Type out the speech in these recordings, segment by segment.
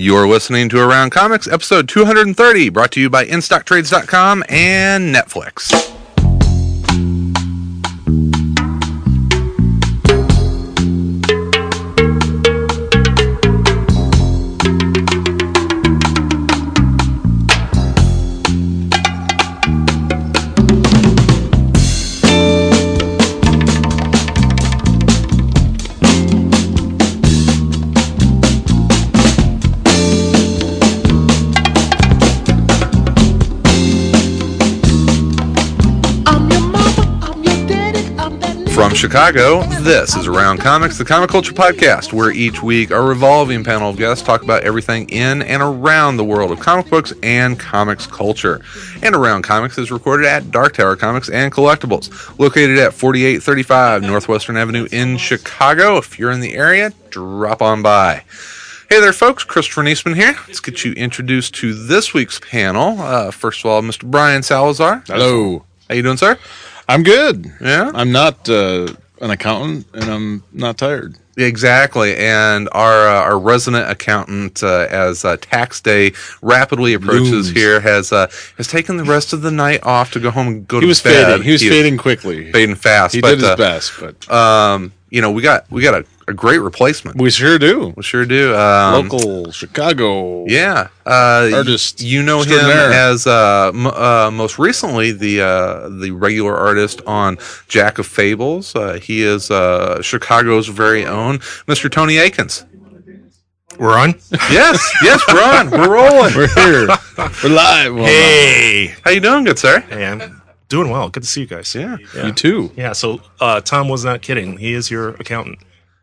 You're listening to Around Comics, episode 230, brought to you by InStockTrades.com and Netflix. Chicago, this is Around Comics, the comic culture podcast, where each week our revolving panel of guests talk about everything in and around the world of comic books and comics culture. And Around Comics is recorded at Dark Tower Comics and Collectibles, located at 4835 Northwestern Avenue in Chicago. If you're in the area, drop on by. Hey there, folks. Christopher Neseman here. Let's get you introduced to this week's panel. Uh, first of all, Mr. Brian Salazar. Hello. How you doing, sir? I'm good. Yeah? I'm not uh, an accountant and I'm not tired. Exactly, and our uh, our resident accountant, uh, as uh, tax day rapidly approaches Looms. here, has uh, has taken the rest of the night off to go home and go He to was bed. fading. He was is fading quickly. fading fast. He but, did his uh, best, but Um, you know, we got we got a, a great replacement. we sure do. We sure do. Um, Local Chicago. Yeah, uh, Artist You know him as uh, m- uh, most recently the uh, the regular artist on Jack of Fables. Uh, he is uh, Chicago's very own Mr. Tony Akins. We're on. Yes, yes, we're on. We're rolling. We're here. We're live. Well, Hey, How you doing, good sir? hey, I'm doing well. Good to see you guys. Yeah. not- You too. Yeah. So uh, Tom was not kidding. He is your accountant.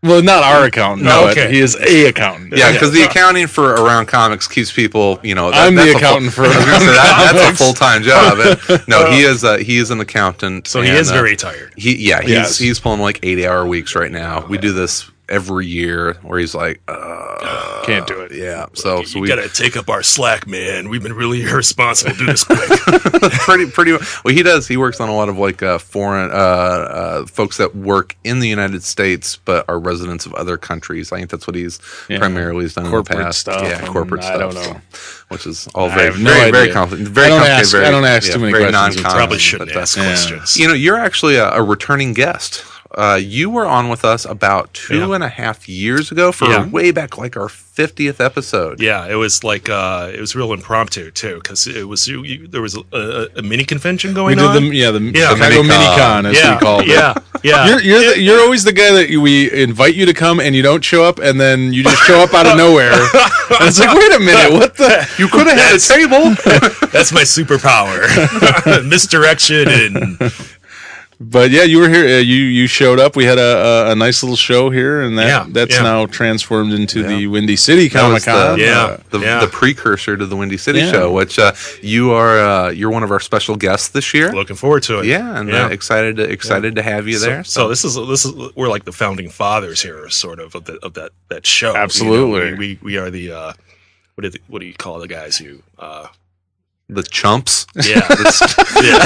Well, not our accountant. No, No, okay. he is a accountant. Yeah, because the accounting for Around Comics keeps people, you know. I'm the that's a accountant for Around was that- That's a full time job. And, no, he is. Uh, he is an accountant. So he and, is uh, very tired. He yeah, he's Yes. he's pulling like eighty hour weeks right now. We do this every year where he's like, uh, Can't do it. yeah. So so we gotta take up our slack, man. We've been really irresponsible. Do this quick. pretty pretty well he does he works on a lot of like uh, foreign uh, uh, folks that work in the United States but are residents of other countries. I think that's what he's Yeah. primarily done in the past. stuff, yeah, corporate I stuff. don't so- know. which is all I very no very very complicated. Very I don't complicated, ask- very, I don't ask yeah, too many very questions. Probably shouldn't but, uh, ask questions. You know, you're actually a, a returning guest. Uh, you were on with us about two Yeah. and a half years ago for Yeah. way back, like our fiftieth episode. yeah, it was like uh, it was real impromptu too, because it was you, you, there was a, a, a mini convention We going did on. the yeah the Yeah. Chicago Mini-con. Mini as yeah, we called it. yeah, yeah. You're you're, the, you're always the guy that we invite you to come and you don't show up and then you just show up out of nowhere. and it's like, wait a minute, what the? You could have had a table. That's my superpower. Misdirection and But yeah, you were here. Uh, you you showed up. We had a, a, a nice little show here, and that Yeah, that's yeah. now transformed into the Windy City Comic Con. the, Yeah. the, yeah. the precursor to the Windy City Yeah. show, which uh, you are uh, you're one of our special guests this year. looking forward to it. yeah, and Uh, excited to, excited to have you So, there. so this is this is we're like the founding fathers here, sort of of, the, of that that show. you know? Absolutely. we, we we are the uh, what do you, what do you call the guys who uh, the chumps. yeah yeah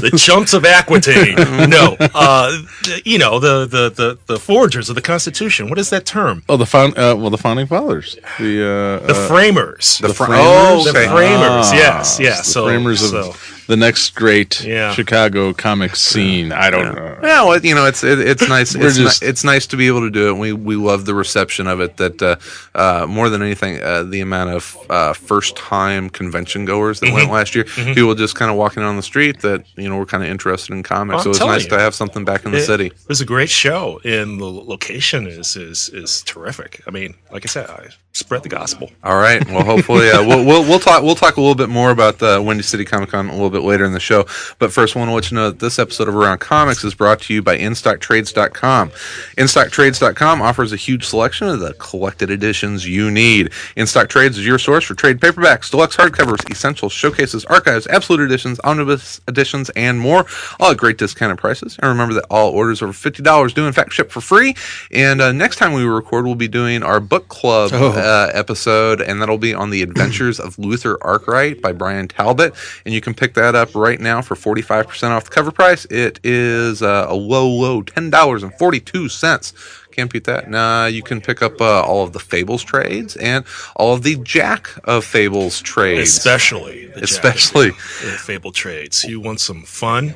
the chumps of Aquitaine. No, uh, you know the, the the the forgers of the Constitution. What is that term? Oh, the found uh, well, the founding fathers, the uh, The uh, framers. The, fr- framers? oh, The okay. framers. yes, yes. the so framers of so, the next great Yeah. Chicago comic scene. I don't know. Yeah, well, you know, it's it, it's nice. We're It's, just- ni- it's nice to be able to do it. We we love the reception of it. That uh, uh, more than anything, uh, the amount of uh, first time convention goers that Mm-hmm. went last year. People just kind of walking on the street that you know were kind of interested in comics. I'm so it's nice you. to have something back in the It- city. It was a great show, and the location is is is terrific. I mean, like I said, I spread the gospel. All right. Well, hopefully, uh, we'll, we'll we'll talk we'll talk a little bit more about the Windy City Comic Con a little bit later in the show. But first, I want to let you know that this episode of Around Comics is brought to you by InStockTrades.com. InStockTrades.com offers a huge selection of the collected editions you need. InStock Trades is your source for trade paperbacks, deluxe hardcovers, essentials, showcases, archives, absolute editions, omnibus editions, and more, all at great discounted prices. And remember that all orders over fifty dollars do in fact ship for free. And uh, next time we record, we'll be doing our book club uh, episode, and that'll be on the Adventures of Luther Arkwright by Bryan Talbot. And you can pick that up right now for forty five percent off the cover price. It is uh, a low, low ten dollars and forty two cents. can't beat that. Nah, you can pick up uh, all of the Fables trades and all of the Jack of Fables trades. Especially, the Especially. Of Fable trades. You want some fun?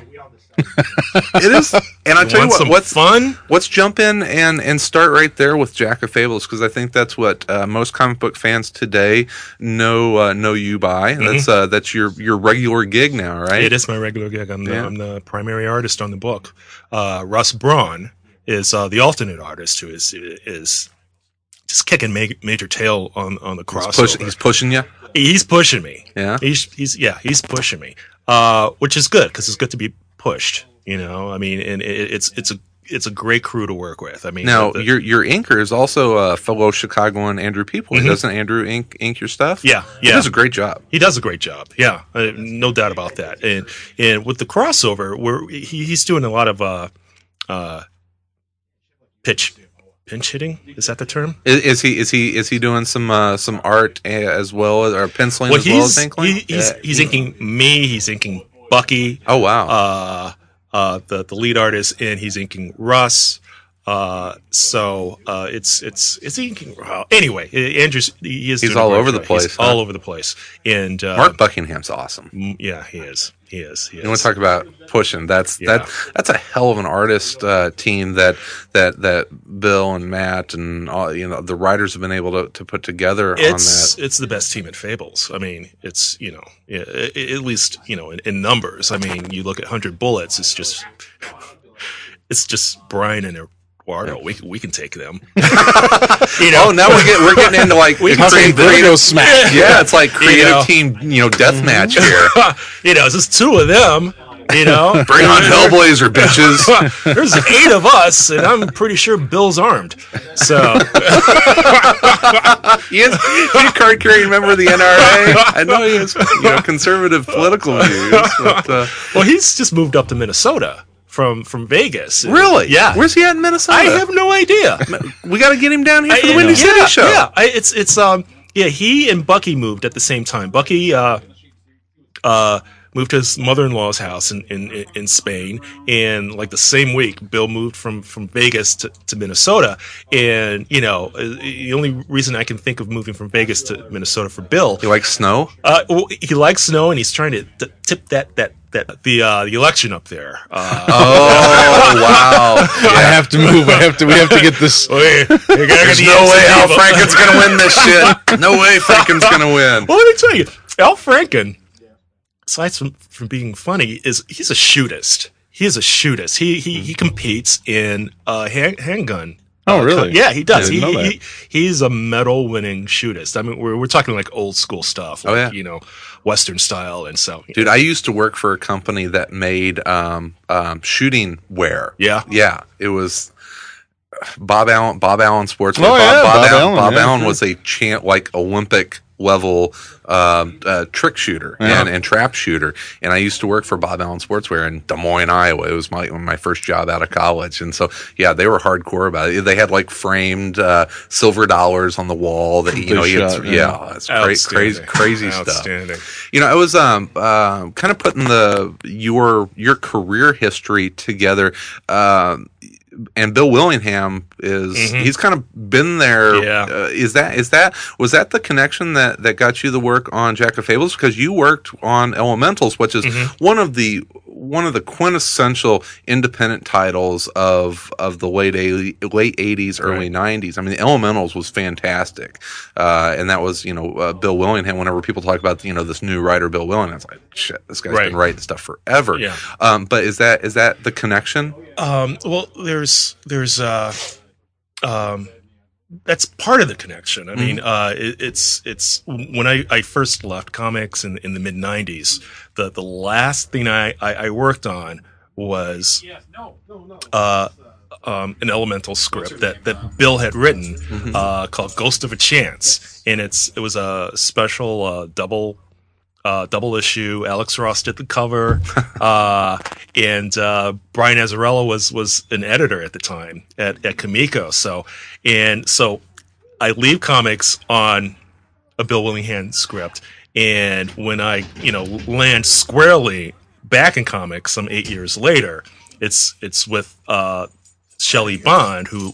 It is, and I'll tell you what. What's fun? Let's jump in and and start right there with Jack of Fables because I think that's what uh, most comic book fans today know uh, know you by. That's uh, that's your your regular gig now, right? Mm-hmm. It is my regular gig. I'm the, Yeah. I'm the primary artist on the book. Uh, Russ Braun is uh, the alternate artist who is is just kicking ma- major tail on on the He's, crossover. push, he's pushing you. he's pushing me. Yeah. He's he's yeah he's pushing me, uh, which is good because it's good to be pushed. You know, I mean, and it, it's it's a it's a great crew to work with. I mean, Now the- your your inker is also a fellow Chicagoan Andrew Pepoy. Doesn't Andrew ink ink your stuff? Mm-hmm. Yeah, he yeah. does a great job. He does a great job. Yeah, uh, no doubt about that. And and with the crossover, where he, he's doing a lot of uh, uh, pitch pinch hitting. Is that the term? Is, is he is he is he doing some uh, some art as well as or penciling Well, as well he's as inkling? he, he's Yeah. he's inking me. He's inking Bucky. Oh wow! uh, uh, the the lead artist, and he's inking Russ. Uh, so uh, it's it's it's inking. Well, anyway, Andrews he is He's all over the place, He's huh? all over the place, and uh, Mark Buckingham's awesome. yeah, he is. He is. He is. You want to talk about pushing? That's Yeah. that. That's a hell of an artist uh, team that that that Bill and Matt and all, you know the writers have been able to, to put together on it's that. it's the best team at Fables. I mean, it's you know yeah, i- i- at least you know in, in numbers. I mean, you look at Hundred Bullets. It's just it's just Brian and Eduardo. We we can take them. you know, Oh, now we're getting we're getting into like We creative, Vertigo smack. Yeah, it's like creative know. team, you know, death match here. you know, it's just two of them. You know, Bring on Hellblazer, bitches. There's eight of us, and I'm pretty sure Bill's armed. So He is he's a card carrying member of the NRA. I know he has you know conservative political views, but uh, well, he's just moved up to Minnesota from from Vegas. really, Yeah. Where's he at in Minnesota? I have no idea. we got to get him down here for the I- Windy yeah, City show. Yeah, I, it's it's um yeah he and Bucky moved at the same time. Bucky uh uh moved to his mother-in-law's house in, in in Spain and like the same week Bill moved from from Vegas to, to Minnesota and you know uh, the only reason I can think of moving from Vegas to Minnesota for Bill He likes snow? uh well, he likes snow and he's trying to t- tip that that that the uh the election up there uh Oh wow! I have to move. I have to. We have to get this. There's no way Al Franken's gonna win this shit. No way Franken's gonna win. Well, let me tell you, Al Franken, aside from, from being funny, is he's a shootist. He is a shootist. He he he competes in uh, hand, handgun. Oh, really? Yeah, he does. He, didn't know that. he he's a medal winning shootist. I mean, we're we're talking like old school stuff. Like, Oh, yeah. you know, Western style, and so Dude, I used to work for a company that made um, um, shooting wear. Yeah. yeah. It was Bob Allen. Bob Allen Sportswear. Oh, Bob, yeah, Bob, Bob Allen, Allen, Bob yeah, Allen yeah. was a champ, like Olympic level um, uh, trick shooter Yeah. and, and trap shooter. And I used to work for Bob Allen Sportswear in Des Moines, Iowa. It was my my first job out of college, and so yeah, they were hardcore about it. They had like framed uh, silver dollars on the wall that you know, you had- yeah. yeah, it's cra- crazy, crazy stuff. You know, I was um uh, kind of putting the your your career history together. Um, and Bill Willingham is he's kind of been there. Mm-hmm. Yeah. Uh, is that is that was that the connection that that got you the work on Jack of Fables because you worked on Elementals, which is Mm-hmm. one of the one of the quintessential independent titles of of the late late eighties, early nineties. I mean, the Elementals was fantastic, uh, and that was you know uh, Bill Willingham. Whenever people talk about you know this new writer Bill Willingham, it's like shit, this guy's Right. been writing stuff forever. Yeah. Um, but is that is that the connection? Um, well, there's there's uh, um, that's part of the connection. I mean, uh, it, it's it's when I, I first left comics in in the mid '90s. The the last thing I I, I worked on was uh, um, an elemental script that, that Bill had written uh, called Ghost of a Chance, and it's it was a special uh, double uh, double issue. Alex Ross did the cover, uh, and uh, Brian Azzarello was was an editor at the time at at Comico. So and so I leave comics on a Bill Willingham script, and when I you know land squarely back in comics some eight years later, it's it's with uh, Shelly Bond who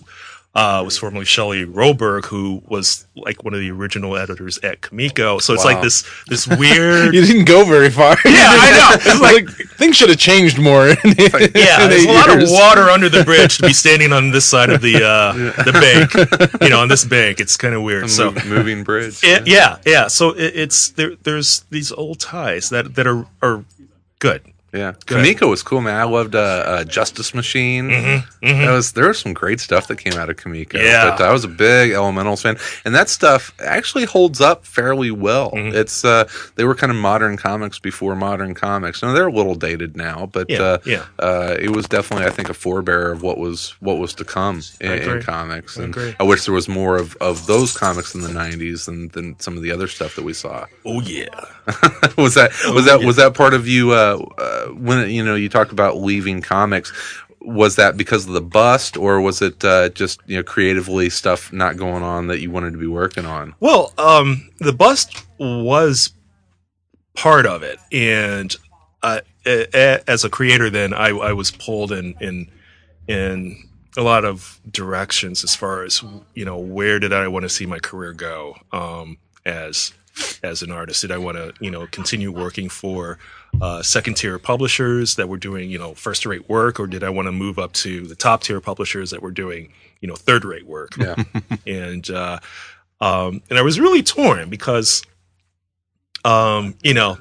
uh, was formerly Shelly Roeberg, who was like one of the original editors at Comico. So it's Wow. like this this weird. You didn't go very far. Yeah, I know. It's like- like things should have changed more. in- in yeah, there's eight a lot of water under the bridge to be standing on this side of the uh, the bank. You know, on this bank, it's kind of weird. So moving bridge. it, yeah, yeah. So it, it's there. There's these old ties that that are are good. Yeah. Comico was cool, man. I loved uh, uh, Justice Machine. That was there was some great stuff that came out of Comico. Mm-hmm, Yeah. but I was a big Elementals fan, and that stuff actually holds up fairly well. Mm-hmm. It's uh, they were kind of modern comics before modern comics. Now they're a little dated now, but Yeah, uh, yeah. Uh, it was definitely I think a forebearer of what was what was to come in, in comics. I and agree. I wish there was more of, of those comics in the '90s than, than some of the other stuff that we saw. Oh yeah. was that was that yeah. was that part of you uh, uh, when you know you talked about leaving comics was that because of the bust or was it uh, just you know creatively stuff not going on that you wanted to be working on Well, um, the bust was part of it, and uh, as a creator, then I, I was pulled in in in a lot of directions as far as you know where did I want to see my career go um, as as an artist? Did I want to you know continue working for uh, second tier publishers that were doing you know first rate work, or did I want to move up to the top tier publishers that were doing you know third rate work? yeah and uh, um, and I was really torn because, um, you know,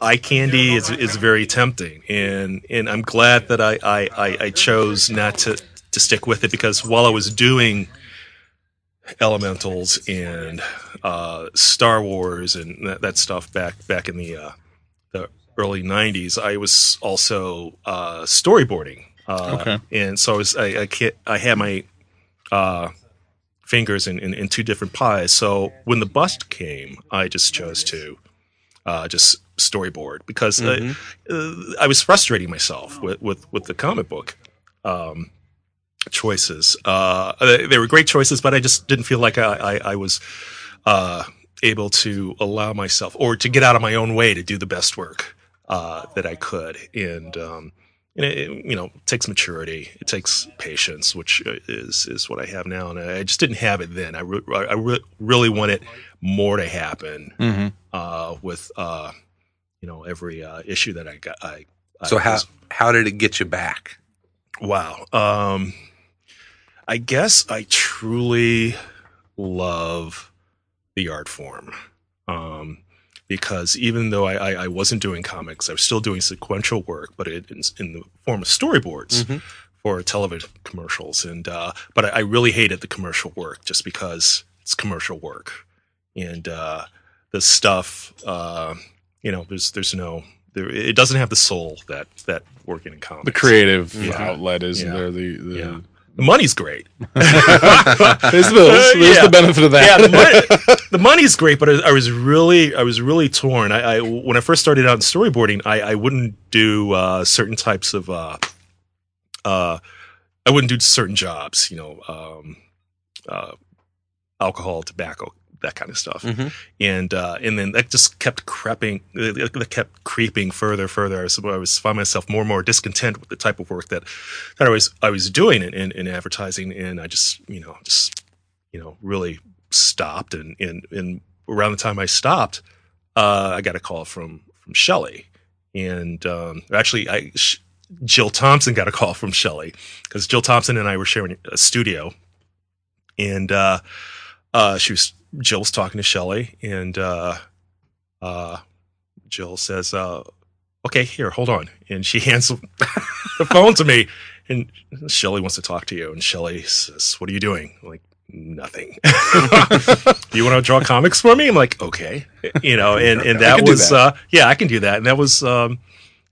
eye candy is is very tempting, and and I'm glad that I I, I, I chose not to to stick with it because while I was doing Elementals and uh, Star Wars and that, that stuff back back in the uh, the early '90s, I was also uh, storyboarding. Uh, Okay. and so I was I I, I had my uh, fingers in, in, in two different pies. So when the bust came, I just chose to uh, just storyboard because uh, uh, I was frustrating myself with, with, with the comic book um, choices. Uh, they were great choices, but I just didn't feel like I, I, I was uh, able to allow myself or to get out of my own way to do the best work uh, that I could. And, um, and it, it, you know, it takes maturity. It takes patience, which uh, is is what I have now, and I just didn't have it then. I re- I re- really wanted more to happen Mhm. uh, with uh, you know every uh, issue that I got. I, I so how was- how did it get you back Wow. Um, I guess I truly love the art form. Um, because even though I, I, I wasn't doing comics, I was still doing sequential work, but it, in, in the form of storyboards Mhm. for television commercials. And, uh, but I, I really hated the commercial work just because it's commercial work. And, uh, the stuff, uh, you know, there's, there's no, there, it doesn't have the soul that, that working in comics. The creative Yeah. outlet is Yeah. there. The, the Yeah. The money's great. there's those. There's Yeah. the benefit of that. yeah, the, money, the money's great, but I, I was really, I was really torn. I, I when I first started out in storyboarding, I, I wouldn't do uh, certain types of, uh, uh, I wouldn't do certain jobs, you know, um, uh, alcohol, tobacco, that kind of stuff, Mhm. and uh, and then that just kept creeping, it kept creeping further, further. I was, I was find myself more and more discontent with the type of work that that I was I was doing in, in, in advertising, and I just you know just you know really stopped, and and, and around the time I stopped, uh, I got a call from from Shelly, and um, actually I. Sh- Jill Thompson got a call from Shelly because Jill Thompson and I were sharing a studio, and uh, uh, she was Jill was talking to Shelly, and uh, uh, Jill says, uh, "Okay, here, hold on," and she hands the phone to me, and Shelly wants to talk to you, and Shelly says, "What are you doing?" I'm like. Nothing. do you want to draw comics for me? I'm like, okay, you know, and and that was, uh, yeah, I can do that, and that was, um,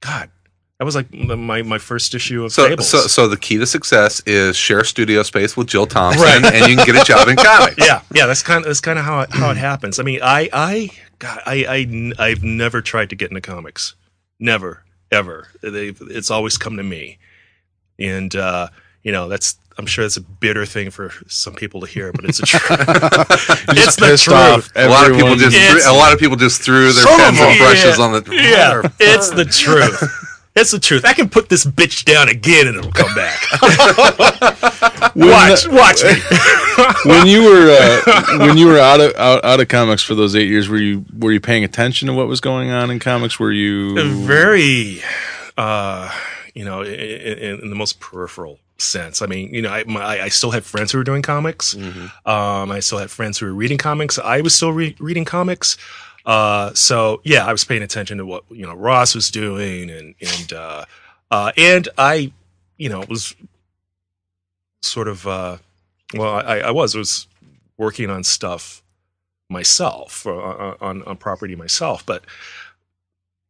God, that was like my my first issue of so, Fables. so so the key to success is share studio space with Jill Thompson Right. and you can get a job in comics yeah, yeah, that's kind of that's kind of how it, how it happens. I mean, I I God, I I have never tried to get into comics, never ever. They've, it's always come to me, and uh, you know that's I'm sure that's a bitter thing for some people to hear, but it's a truth. It's the truth. a lot of people just It's- a lot of people just threw their pencil brushes yeah. on the yeah, it's the truth. That's the truth. I can put this bitch down again and it'll come back. Watch, the- watch me. when you were uh, when you were out of out, out of comics for those eight years, were you were you paying attention to what was going on in comics? Were you Very, uh, you know, in, in, in the most peripheral sense. I mean, you know, I, my, I still had friends who were doing comics. Um, I still had friends who were reading comics. I was still re- reading comics. Uh, so yeah, I was paying attention to what, you know, Ross was doing and, and, uh, uh, and I, you know, was sort of, uh, well, I, I was, was working on stuff myself or on, on, on property myself, but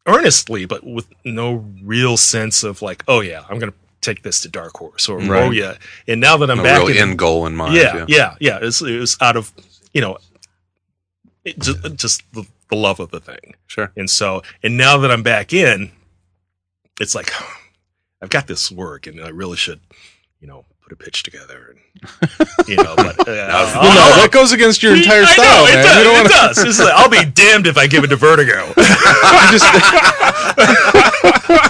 earnestly, but with no real sense of like, oh yeah, I'm going to take this to Dark Horse or, Right. oh yeah. And now that I'm a back real in, end goal in mind. yeah, yeah, yeah. It was, it was out of, you know, it just, just the, the love of the thing. Sure. And so, and now that I'm back in, it's like, I've got this work and I really should, you know, put a pitch together and, you know, but, uh, Well, no, that goes against your entire I style, know, it man. does. You don't it wanna- does. It's like, I'll be damned if I give it to Vertigo. just-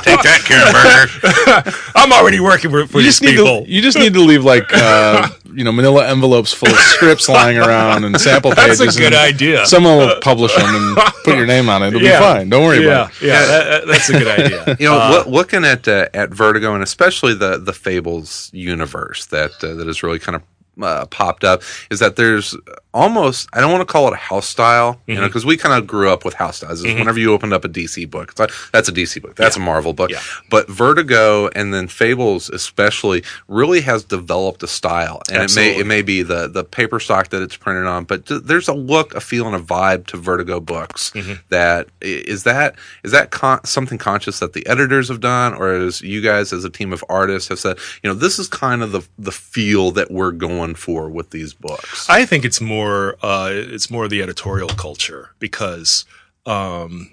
Take that, Karen Berger. I'm already working for, for you these just need people. to you just need to leave like uh, you know manila envelopes full of scripts lying around and sample pages. That's a good idea. Someone will publish them and put your name on it. It'll Yeah. be fine. Don't worry yeah, about it. yeah, that- that- that's a good idea. You know, Uh, loo- looking at uh, at Vertigo and especially the the Fables universe that uh, that has really kind of uh, popped up is that there's almost I don't want to call it a house style, you Mm-hmm. know, because we kind of grew up with house styles. It's Whenever you opened up a DC book, it's like, that's a DC book, that's a Marvel book, Yeah. but Vertigo and then Fables especially really has developed a style, and it may it may be the the paper stock that it's printed on, but th- there's a look, a feel, and a vibe to Vertigo books Mm-hmm. that is that is that con- something conscious that the editors have done, or is you guys as a team of artists have said, you know, this is kind of the the feel that we're going for with these books. I think it's more uh, it's more the editorial culture because um,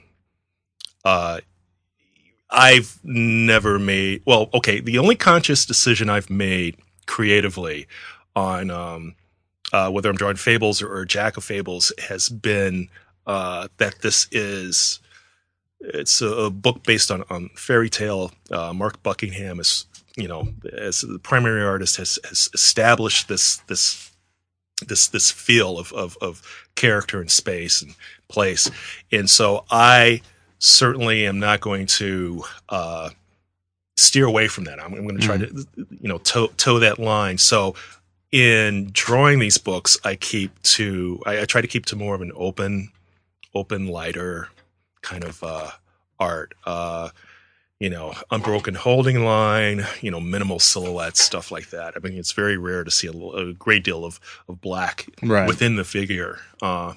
uh, I've never made well okay the only conscious decision I've made creatively on um, uh, whether I'm drawing fables or, or Jack of Fables has been uh, that this is it's a, a book based on, on fairy tale. Uh, Mark Buckingham is you know as the primary artist has, has established this this this this feel of, of of character and space and place, and so I certainly am not going to uh, steer away from that. I'm, I'm going to try to you know toe toe that line. So in drawing these books, I keep to I, I try to keep to more of an open, open, lighter kind of uh, art. Uh, you know, unbroken holding line, you know, minimal silhouettes, stuff like that. I mean, it's very rare to see a great deal of, of black Right. within the figure uh,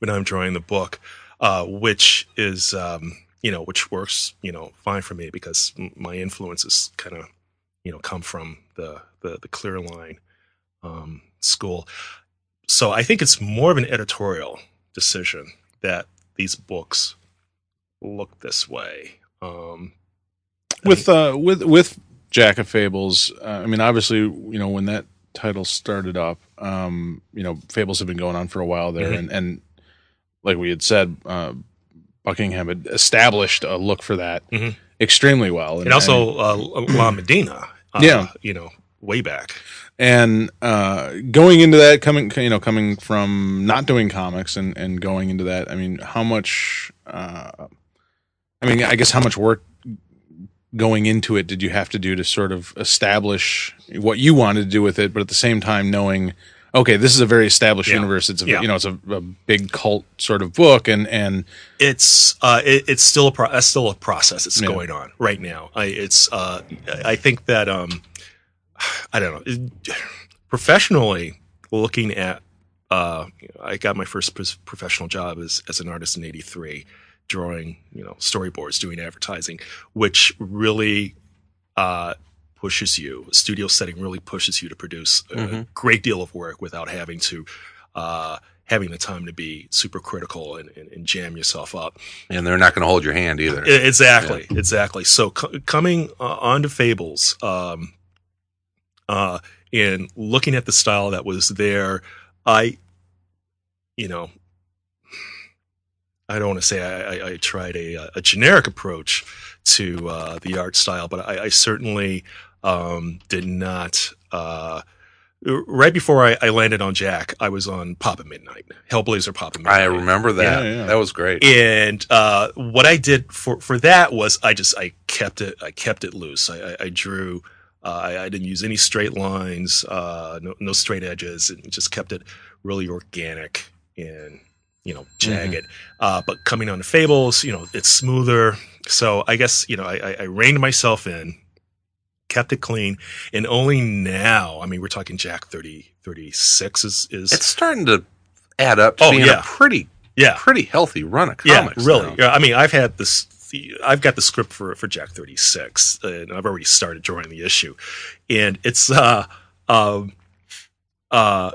when I'm drawing the book, uh, which is, um, you know, which works, you know, fine for me because m- my influences kind of, you know, come from the, the, the clear line um, school. So I think it's more of an editorial decision that these books look this way. Um, with uh with with Jack of Fables, uh, I mean, obviously, you know, when that title started up, um, you know, Fables have been going on for a while there, Mhm. and and like we had said, uh, Buckingham had established a look for that Mhm. extremely well, and also uh, Lan Medina, uh, Yeah. you know, way back. and uh, going into that, coming you know, coming from not doing comics and and going into that, I mean, how much? I mean, I guess how much work going into it did you have to do to sort of establish what you wanted to do with it, but at the same time knowing, okay, this is a very established Yeah. universe. It's a Yeah. you know, it's a, a big cult sort of book, and and it's uh, it, it's still a pro- that's still a process that's Yeah. going on right now. I it's uh, I think that um, I don't know professionally looking at uh, I got my first professional job as as an artist in '83, drawing you know storyboards, doing advertising, which really uh, pushes you. A studio setting really pushes you to produce a Mhm. great deal of work without having to. Uh, having the time to be super critical and, and, and jam yourself up. and they're not going to hold your hand either. Exactly, exactly. So co- coming uh, onto Fables, um, uh, and looking at the style that was there, I, you know, I don't want to say I, I, I tried a, a generic approach to uh, the art style, but I, I certainly um, did not. Uh, right before I, I landed on Jack, I was on Papa Midnight, Hellblazer Papa Midnight. I remember that. Yeah, yeah. That was great. And uh, what I did for for that was I just I kept it I kept it loose. I, I, I drew. Uh, I, I didn't use any straight lines, uh, no, no straight edges, and just kept it really organic and you know jagged. Uh, but coming on to Fables, you know it's smoother. So I guess you know I, I, I reined myself in, kept it clean, and only now. I mean, we're talking Jack 30, 36 is is It's starting to add up to Oh, being yeah. a pretty, yeah pretty healthy run of Yeah, really. now. Yeah, I mean, I've had this. I've got the script for for Jack Thirty Six, and I've already started drawing the issue, and it's uh um uh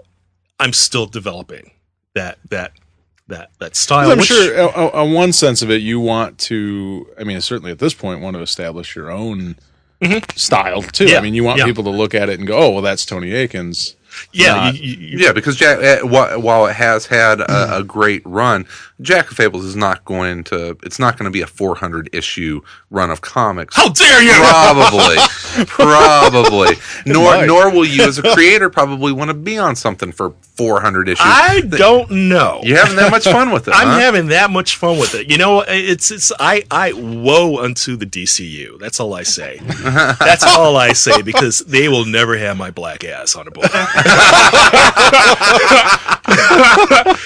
I'm still developing that that that that style. I'm which- sure, uh, uh, on one sense of it, you want to. I mean, certainly at this point, want to establish your own style too. Mm-hmm. Yeah, I mean, you want yeah. people to look at it and go, "Oh, well, that's Tony Akins." Yeah, not- you, you, you- Yeah, because Jack, uh, while it has had a, a great run, Jack of Fables is not going to. It's not going to be a 400 issue run of comics. how dare you? Probably, probably. Nor, might. nor will you, as a creator, probably want to be on something for 400 issues. I don't know. You're having that much fun with it? I'm huh? having that much fun with it. You know, it's it's I I woe unto the DCU. That's all I say. That's all I say because they will never have my black ass on a book.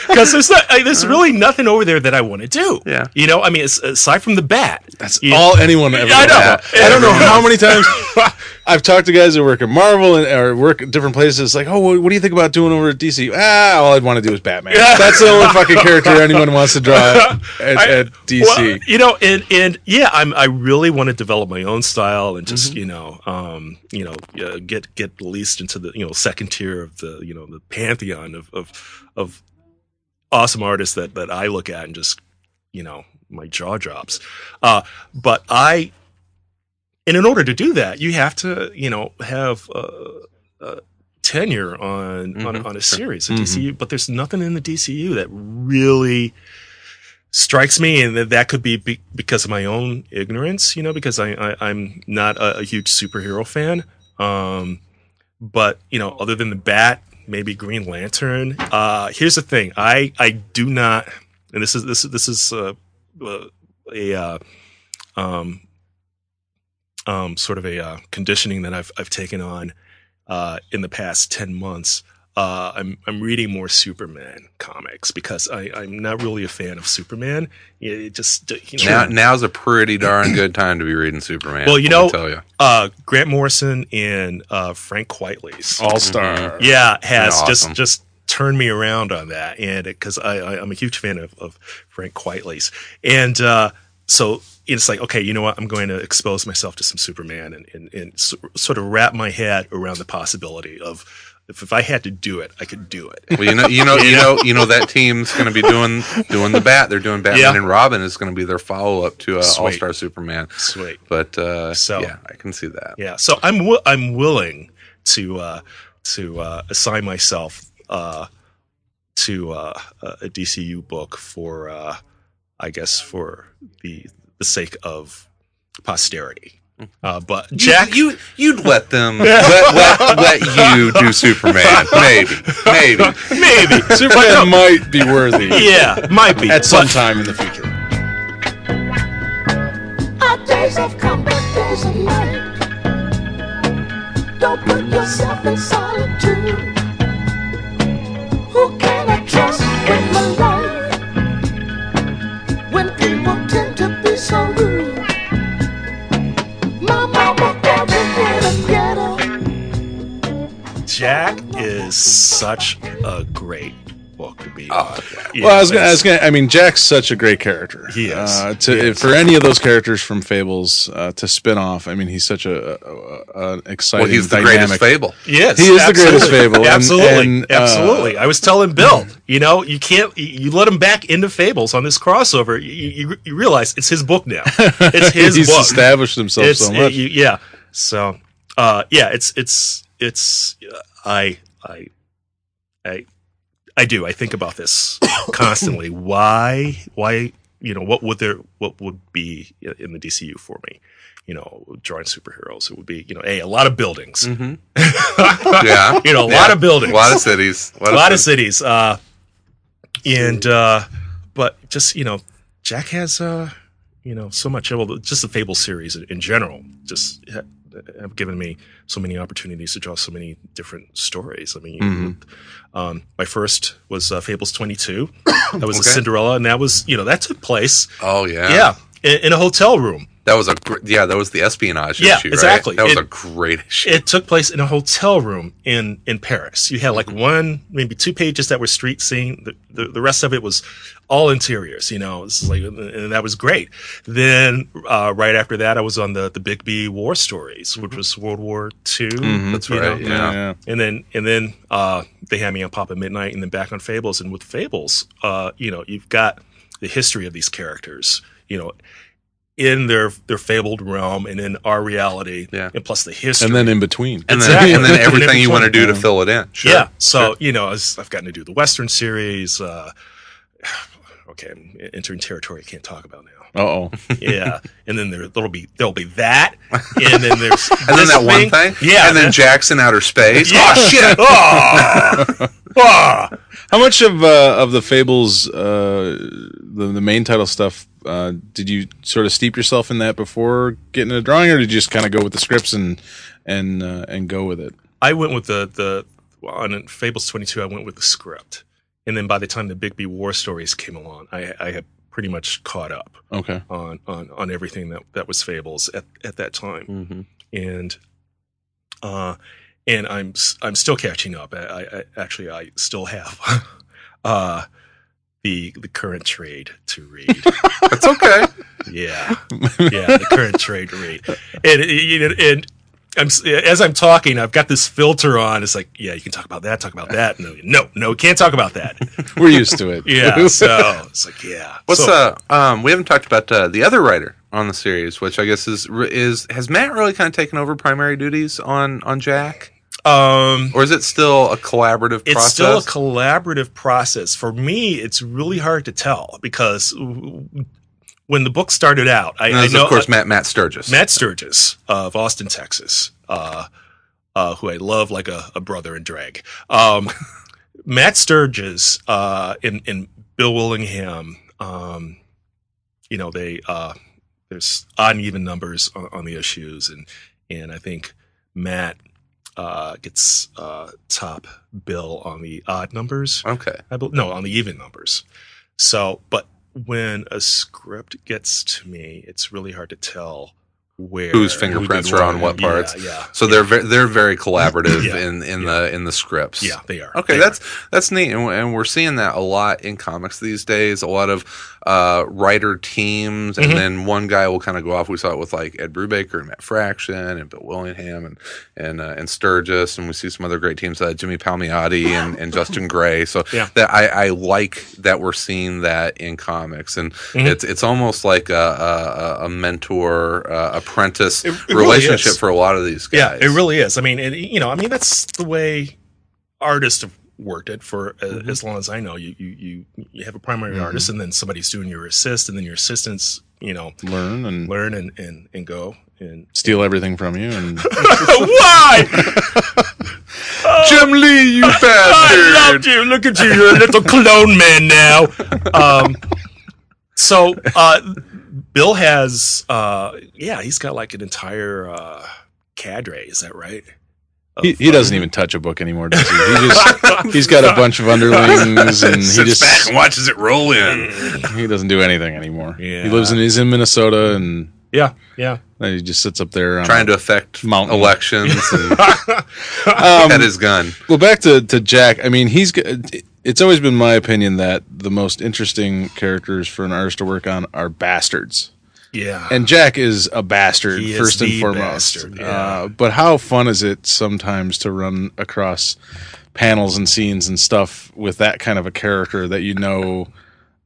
Because there's not, I- there's really nothing over there that I want to do. Yeah. you know, I mean, it's, aside from the bat, That's you- all anyone ever. I know. I don't know how many times I've talked to guys that work at Marvel and or work at different places. Like, oh, what, do you think about doing over at DC? Ah, all I'd want to do is Batman. That's the only fucking character anyone wants to draw at, at DC. Well, you know, and and yeah, I'm I really want to develop my own style and Mm-hmm. just you know, um, you know, uh, get get least into the you know second tier of the you know the pantheon of of of awesome artists that that I look at and just you know my jaw drops. Uh, but I, and in order to do that, you have to you know have. Uh, uh, tenure on on, Mhm, on a series of Mhm. DCU, but there's nothing in the DCU that really strikes me, and that, that could be, be because of my own ignorance, you know, because I, I I'm not a, a huge superhero fan. Um, but you know, other than the Bat, maybe Green Lantern. Uh, here's the thing: I I do not, and this is this is this is uh, uh, a uh, um um sort of a uh, conditioning that I've I've taken on uh, in the past ten months. Uh, I'm I'm reading more Superman comics because I, I'm not really a fan of Superman. It just you know, Now, now's a pretty darn good time to be reading Superman. Well, you know- tell you. uh, Grant Morrison and uh, Frank Quitely's All star. yeah has Yeah, just awesome. just turned me around on that and because I, I i'm a huge fan of, of frank quitely's and uh so it's like okay you know what i'm going to expose myself to some superman and and, and so, sort of wrap my head around the possibility of if, if i had to do it i could do it Well, you know, you know, you know, you know that team's going to be doing doing the bat. They're doing Batman Yeah. and Robin is going to be their follow up to uh, All Star Superman. sweet But uh, So- yeah, I can see that. yeah so i'm wi- i'm willing to uh to uh assign myself uh to uh a a dcu book for uh i guess for the the sake of posterity uh but jack you you'd let them let, let, let you do Superman, maybe, maybe. maybe Superman might be worthy yeah might be at some but- time in the future. Our days have come, but days of night. Don't put yourself in solitude. Who can I trust with my life? Jack is such a great book to be Oh, Yeah, well, I was gonna, I was gonna. I mean, Jack's such a great character. He is. Uh, to He is. for any of those characters from Fables uh, to spin off. I mean, he's such a, a, a an exciting. Well, he's the dynamic. greatest fable. Yes, He is the greatest. Fable, and- Absolutely, and, uh, absolutely. I was telling Bill, you know, you can't you- you let him back into Fables on this crossover. You, you, you realize it's his book now. It's his book. he's book. established himself It's so much. you- yeah. So, uh, yeah, it's it's it's I I I I do. I think about this constantly. Why why you know, what would there, what would be in the DCU for me? You know, drawing superheroes, it would be, you know, a a lot of buildings, yeah, you know, a Yeah. lot of buildings, a lot of cities, a lot of cities, uh, and uh, but just you know, Jack has uh, you know, so much. Well, just the Fable series in general, just ha- have given me so many opportunities to draw so many different stories. I mean, Mhm. um, my first was uh, Fables twenty two. That was a Cinderella, and that was you know that took place, Oh yeah, yeah, in, in a hotel room. That was a gr- yeah. That was the espionage Yeah, issue. right? exactly. That was It- a great issue. It took place in a hotel room in in Paris. You had like Mm-hmm. one, maybe two pages that were street scene. The, the, the rest of it was all interiors. You know, it's like and that was great. Then uh, right after that, I was on the the Big B War Stories, which was World War II. Mm-hmm. That's right, know. yeah. yeah. And then and then uh, they had me on Papa Midnight, and then back on Fables. And with Fables, uh, you know, you've got the history of these characters. You know. In their their fabled realm and in our reality, Yeah. and plus the history, And then in between. and Exactly. then and then everything in you want to do to fill it in. Sure. Yeah. So Sure. you know, I've gotten to do the Western series. Uh, okay, I'm entering territory I can't talk about now. Uh oh. Yeah, and then there there'll be there'll be that, and then there's and then that one thing. Yeah, And then that- Jackson outer space. Yeah. Oh shit. Ah! Ah! How much of uh, of the Fables, uh, the the main title stuff, uh, did you sort of steep yourself in that before getting a drawing, or did you just kind of go with the scripts and and uh, and go with it? I went with the the well, on Fables 22. I went with the script, and then by the time the Big B War stories came along, I I had pretty much caught up Okay. on on on everything that that was Fables at at that time. Mm-hmm. and uh and i'm s- i'm still catching up i, I, I actually i still have uh the the current trade to read That's okay. yeah yeah the current trade to read and and, and I'm as I'm talking, I've got this filter on. It's like, yeah, you can talk about that, talk about that. No, no, no, can't talk about that. We're used to it. Yeah, so it's like, yeah. What's so, uh um we haven't talked about uh, the other writer on the series, which I guess is is has Matt really kind of taken over primary duties on on Jack, um or is it still a collaborative it's process? still a collaborative process for me it's really hard to tell because when the book started out i, I know of course Matt Matt Sturges. matt sturges of austin texas uh, uh, who i love like a, a brother in drag um, matt sturges uh, and, and bill willingham um, you know they uh, there's odd and even numbers on, on the issues and and i think matt uh, gets uh, top bill on the odd numbers. Okay. I bel no, on the even numbers. So, but when a script gets to me, it's really hard to tell where Whose fingerprints are on what, what Yeah, parts? Yeah, So they're ve- they're very collaborative Yeah. in in Yeah. the in the scripts. yeah, they are. Okay, They that's are. that's neat, and, and we're seeing that a lot in comics these days. A lot of uh, writer teams, and Mhm. then one guy will kind of go off. We saw it with like Ed Brubaker and Matt Fraction and Bill Willingham and and uh, and Sturges, and we see some other great teams, uh, Jimmy Palmiotti and, and Justin Gray. So Yeah. that I, I like that we're seeing that in comics, and Mhm. it's it's almost like a, a, a mentor uh, apprentice It- it relationship for a lot of these guys. Yeah, it really is. I mean, it, you know, I mean, that's the way artists have worked it for uh, Mm-hmm. as long as I know. You you you you have a primary artist, and then somebody's doing your assist, and then your assistants, you know, Learn and learn and and, and go and steal everything from you. And why? Jim Lee, you fast I loved you. Look at you. You're a little clone man now. Um, so, uh, Bill has, uh, yeah, he's got like an entire uh, cadre. Is that right? Of, he, he doesn't even touch a book anymore, does he? He just he's got a bunch of underlings, and he just Sits back and watches it roll in. he doesn't do anything anymore. Yeah. He lives in he's in Minnesota, and Yeah, yeah. he just sits up there on trying to affect Mountain. elections and Um, had his gun. Well, back to, to Jack. I mean, he's. G- It's always been my opinion that the most interesting characters for an artist to work on are bastards, Yeah. and Jack is a bastard He first and foremost. bastard, yeah. uh, but how fun is it sometimes to run across panels and scenes and stuff with that kind of a character that you know?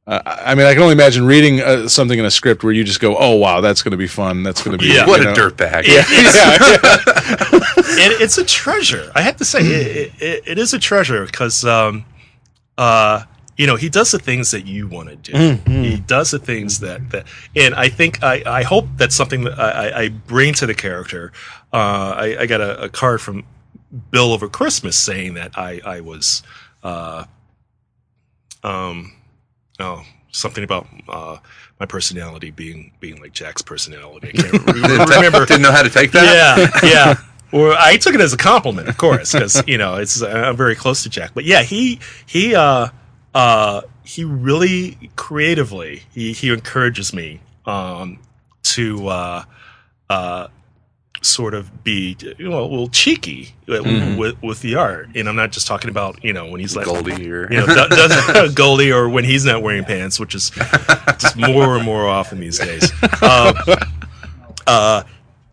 Uh, I mean, I can only imagine reading uh, something in a script where you just go, "Oh wow, that's going to be fun. That's going to be Yeah. What you a know. dirtbag. Yeah, yeah. it, it's a treasure. I have to say, it, it, it is a treasure because, um, uh, you know he does the things that you want to do Mm-hmm. he does the things that that and i think i i hope that's something that i I- i bring to the character uh i i got a, a card from bill over christmas saying that i i was uh um oh something about uh my personality being being like jack's personality i can't re- remember Didn't know how to take that. yeah, yeah. Well, I took it as a compliment, of course, because you know it's I'm very close to Jack. But yeah, he he uh uh he really creatively he he encourages me um to uh uh sort of be you know a little cheeky with, with with the art, and I'm not just talking about you know when he's like Goldie or you know, do- does Goldie or when he's not wearing pants, which is just more and more often these days. Um, uh,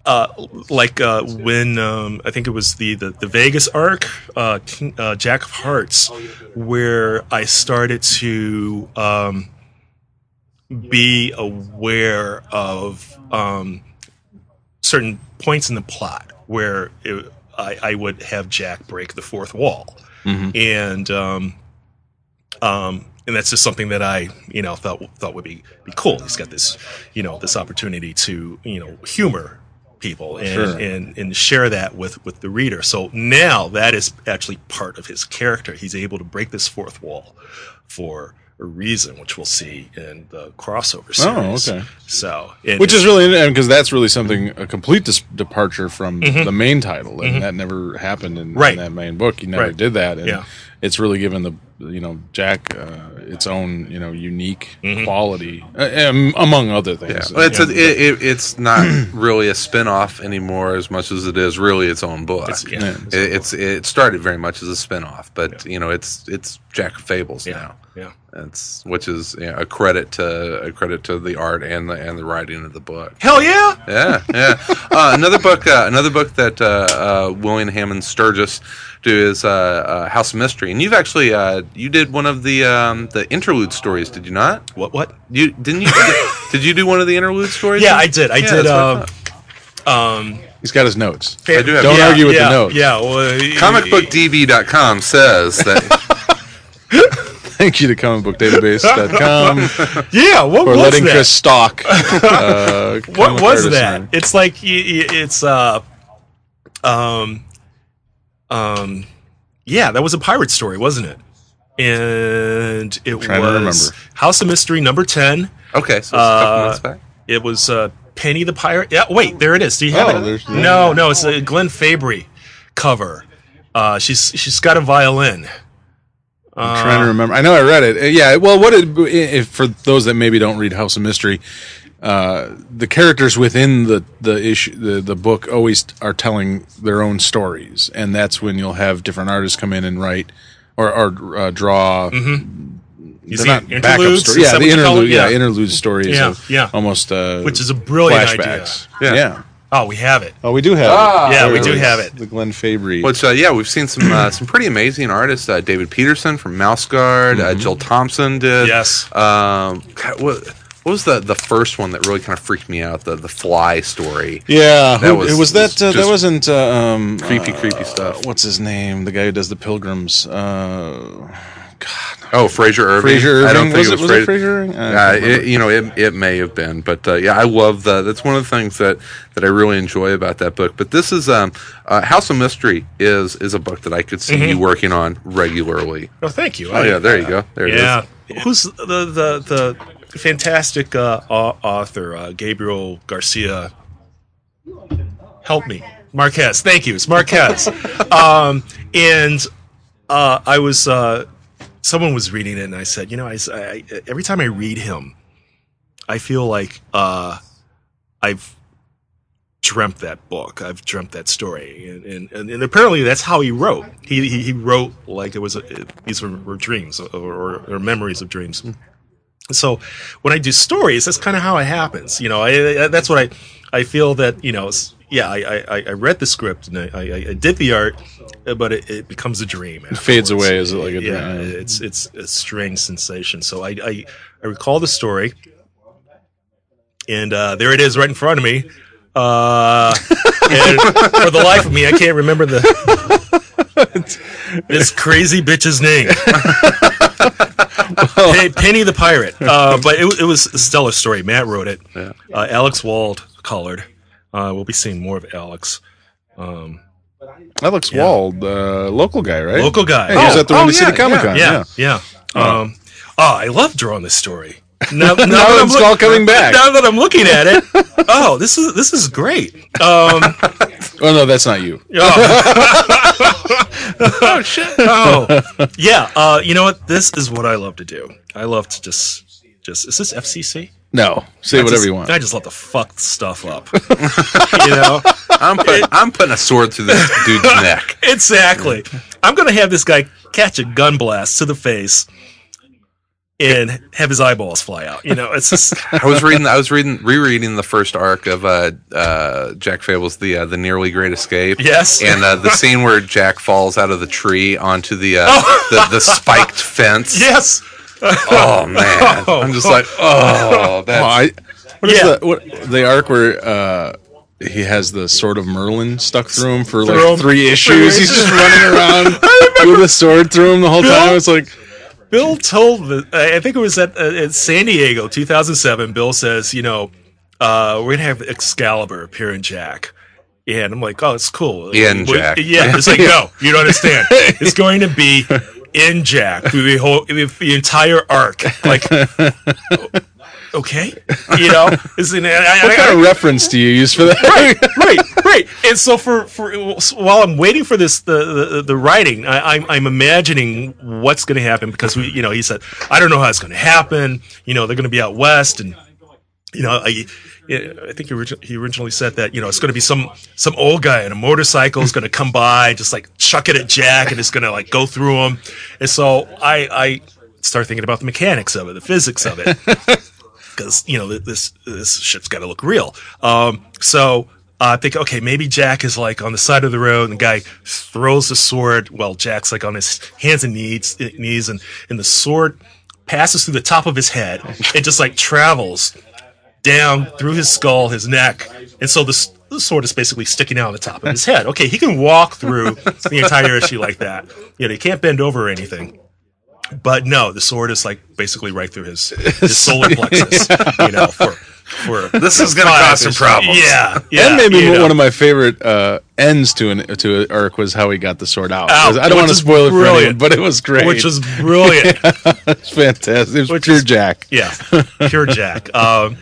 uh, like uh, when um, I think it was the the, the Vegas arc, uh, King, uh, Jack of Hearts, where I started to um, be aware of um, certain points in the plot where it, I, I would have Jack break the fourth wall, and um, um, and that's just something that I you know thought thought would be be cool. He's got this you know this opportunity to you know humor people and, Sure. and and share that with with the reader. So now that is actually part of his character. He's able to break this fourth wall for a reason, which we'll see in the crossover series. Oh, okay. So Which is really interesting, because that's really something a complete dis- departure from the main title, and that never happened in, in Mm-hmm. That main book. He never Right. did that, and Yeah. It's really given the you know Jack uh, its own you know unique Mm-hmm. quality, uh, um, among other Yeah, things. well, it's a, it, it, it's not really a spin-off anymore as much as it is really its own book. It's- yeah. It, it's it started very much as a spin-off, but you know it's it's Jack Fables yeah, now. Yeah. It's which is you know, a credit to a credit to the art and the and the writing of the book. Hell yeah! Yeah, yeah. Uh, another book, uh, another book that uh, uh, Willingham and Sturges do is uh, uh, House of Mystery, and you've actually uh, you did one of the um, the interlude stories, did you not? What what? You didn't you? did you do one of the interlude stories? Yeah, I did. I Yeah, did. that's I Um, um, He's got his notes. I do have- Don't yeah, argue with the notes. Yeah, well, Comicbookdb.com says that Thank you to comicbookdatabase.com Yeah, what for was letting that? Chris stalk. Uh, what was that? man. It's like y- y- it's uh, um, um, yeah, that was a pirate story, wasn't it? And it Trying to was remember. House of Mystery number ten. okay, so it's a couple Uh, months back. It was uh, Penny the Pirate. Yeah, wait, there it is. Do you have Oh, it? there's- No, no, it's a Glenn Fabry cover. Uh, she's she's got a violin. I'm trying to remember. I know I read it. Uh, Yeah. Well, what it, if for those that maybe don't read House of Mystery, uh, the characters within the the issue the the book always are telling their own stories, and that's when you'll have different artists come in and write or or uh, draw. You They're see not backup interludes? stories. Is Yeah, the what you call interlude. it? Yeah, interlude stories. Yeah, of yeah. Almost uh, Which is a brilliant flashbacks. Yeah. Yeah. Oh, we have it. Oh, we do have. Ah, it. Yeah, we do have it. The Glenn Fabry. Which uh, yeah, we've seen some uh, some pretty amazing artists. Uh, David Petersen from Mouse Guard. Mm-hmm. Uh, Jill Thompson did. Yes. Um, what, what was the the first one that really kind of freaked me out? The the fly story. Yeah, That who, was- it was that. Uh, that wasn't uh, um, creepy, creepy stuff. What's his name? The guy who does the Pilgrims. Uh, Oh, Frazer Irving. Frazer Irving. I don't think was it was, was Frazer. it Frazer Irving? Uh, it, you know, it, it may have been, but uh, yeah, I love that. That's one of the things that, that I really enjoy about that book. But this is um, uh, House of Mystery is is a book that I could see Mm-hmm. you working on regularly. Oh, thank you. Oh yeah, there you go. There it is. Yeah. Who's the the the fantastic uh, author uh, Gabriel Garcia? Help me, Marquez. Thank you. It's Marquez. um, and uh, I was uh, someone was reading it, and I said, you know, I, I- every time I read him, I feel like uh, I've dreamt that book. I've dreamt that story, and and, and, and apparently that's how he wrote. He he, he wrote like it was a, these were, were dreams or, or, or memories of dreams. So when I do stories, that's kind of how it happens. You know, I, I, that's what I I feel that you know. Yeah, I, I, I read the script and I, I, I did the art, but it, it becomes a dream. It fades away, is it like a dream? yeah, it's it's a strange sensation. So I I, I recall the story, and uh, there it is right in front of me. Uh, and for the life of me, I can't remember the this crazy bitch's name. Pe- Penny the Pirate. Uh, but it, it was a stellar story. Matt wrote it. Yeah. Uh, Alex Wald colored. Uh, we'll be seeing more of Alex. Um, Alex Yeah. Wald, uh, local guy, right? local guy. Hey, he was Oh, at the oh, Windy yeah, City Comic Con. yeah, yeah. Um, oh, I love drawing this story. Now, now, Now that I'm it's all coming back. Now that I'm looking at it, oh, this is this is great. Um, Oh no, that's not you. oh. oh shit! Oh, yeah. Uh, you know what? This is what I love to do. I love to just just. Is this FCC? No, say I whatever just- you want. I just let the fuck stuff up. you know, I'm putting I'm putting a sword through this dude's neck. exactly. I'm gonna have this guy catch a gun blast to the face and have his eyeballs fly out. You know, it's just I was reading I was reading rereading the first arc of uh, uh, Jack Fable's the uh, the nearly great escape. Yes. and uh, the scene where Jack falls out of the tree onto the uh, the, the spiked fence. yes. Oh man, I'm just like, oh, Oh, that's I, what is Yeah. the what, the arc where uh, he has the sword of Merlin stuck through him for like Through him. three issues? He's just running around with a sword through him the whole time. It's like Bill told the, I think it was at, uh, at San Diego, 2007. Bill says, you know, uh, we're gonna have Excalibur appear in Jack. And I'm like, oh, it's cool. We- Jack. Yeah. It's like, no, you don't understand. It's going to be in Jack through the whole, the entire arc. Like, okay, you know, is I, what I- kind of reference do you use for that? right, right. And so for for while I'm waiting for this the the, the writing, I, I'm I'm imagining what's going to happen because we you know he said I don't know how it's going to happen. You know they're going to be out west and you know I. I think he, origi- he originally said that you know it's going to be some some old guy on a motorcycle is going to come by, just like chuck it at Jack, and it's going to like go through him. And so I I start thinking about the mechanics of it, the physics of it because you know this this shit's got to look real. Um, so I think okay, maybe Jack is like on the side of the road, and the guy throws the sword. Well, Jack's like on his hands and knees, knees, and and the sword passes through the top of his head. It just like travels down through his skull, his neck, and so the, the sword is basically sticking out on the top of his head. Okay, he can walk through the entire issue like that. You know, he can't bend over or anything. But no, the sword is like basically right through his, his solar plexus. You know, for for This is gonna cause some problems. Yeah, yeah. and maybe you know. one of my favorite uh, ends to an to an arc was how he got the sword out. Out, I don't want to is spoil it for anyone, but it was great. which was brilliant. it's fantastic. It was Which pure is- Jack. Yeah, pure Jack. Um,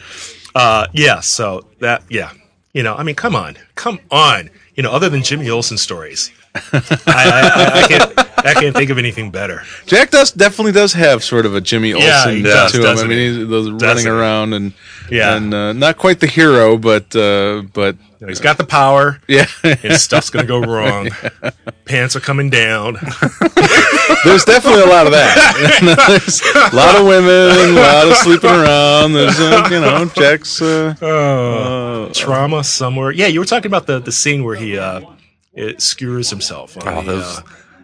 uh, yeah. So that, yeah. You know, I mean, come on, come on. You know, other than Jimmy Olsen stories, I, I, I, can't, I can't think of anything better. Jack does definitely does have sort of a Jimmy Yeah, Olsen to him. I mean, he's those running around and Yeah. and uh, not quite the hero, but uh, but You know, he's got the power. yeah. And stuff's gonna go wrong. Pants are coming down. There's definitely a lot of that. There's a lot of women, a lot of sleeping around. There's uh, you know Jack's. Uh, Oh, trauma somewhere. Yeah, you were talking about the the scene where he uh, it skewers himself. On Oh, the, those.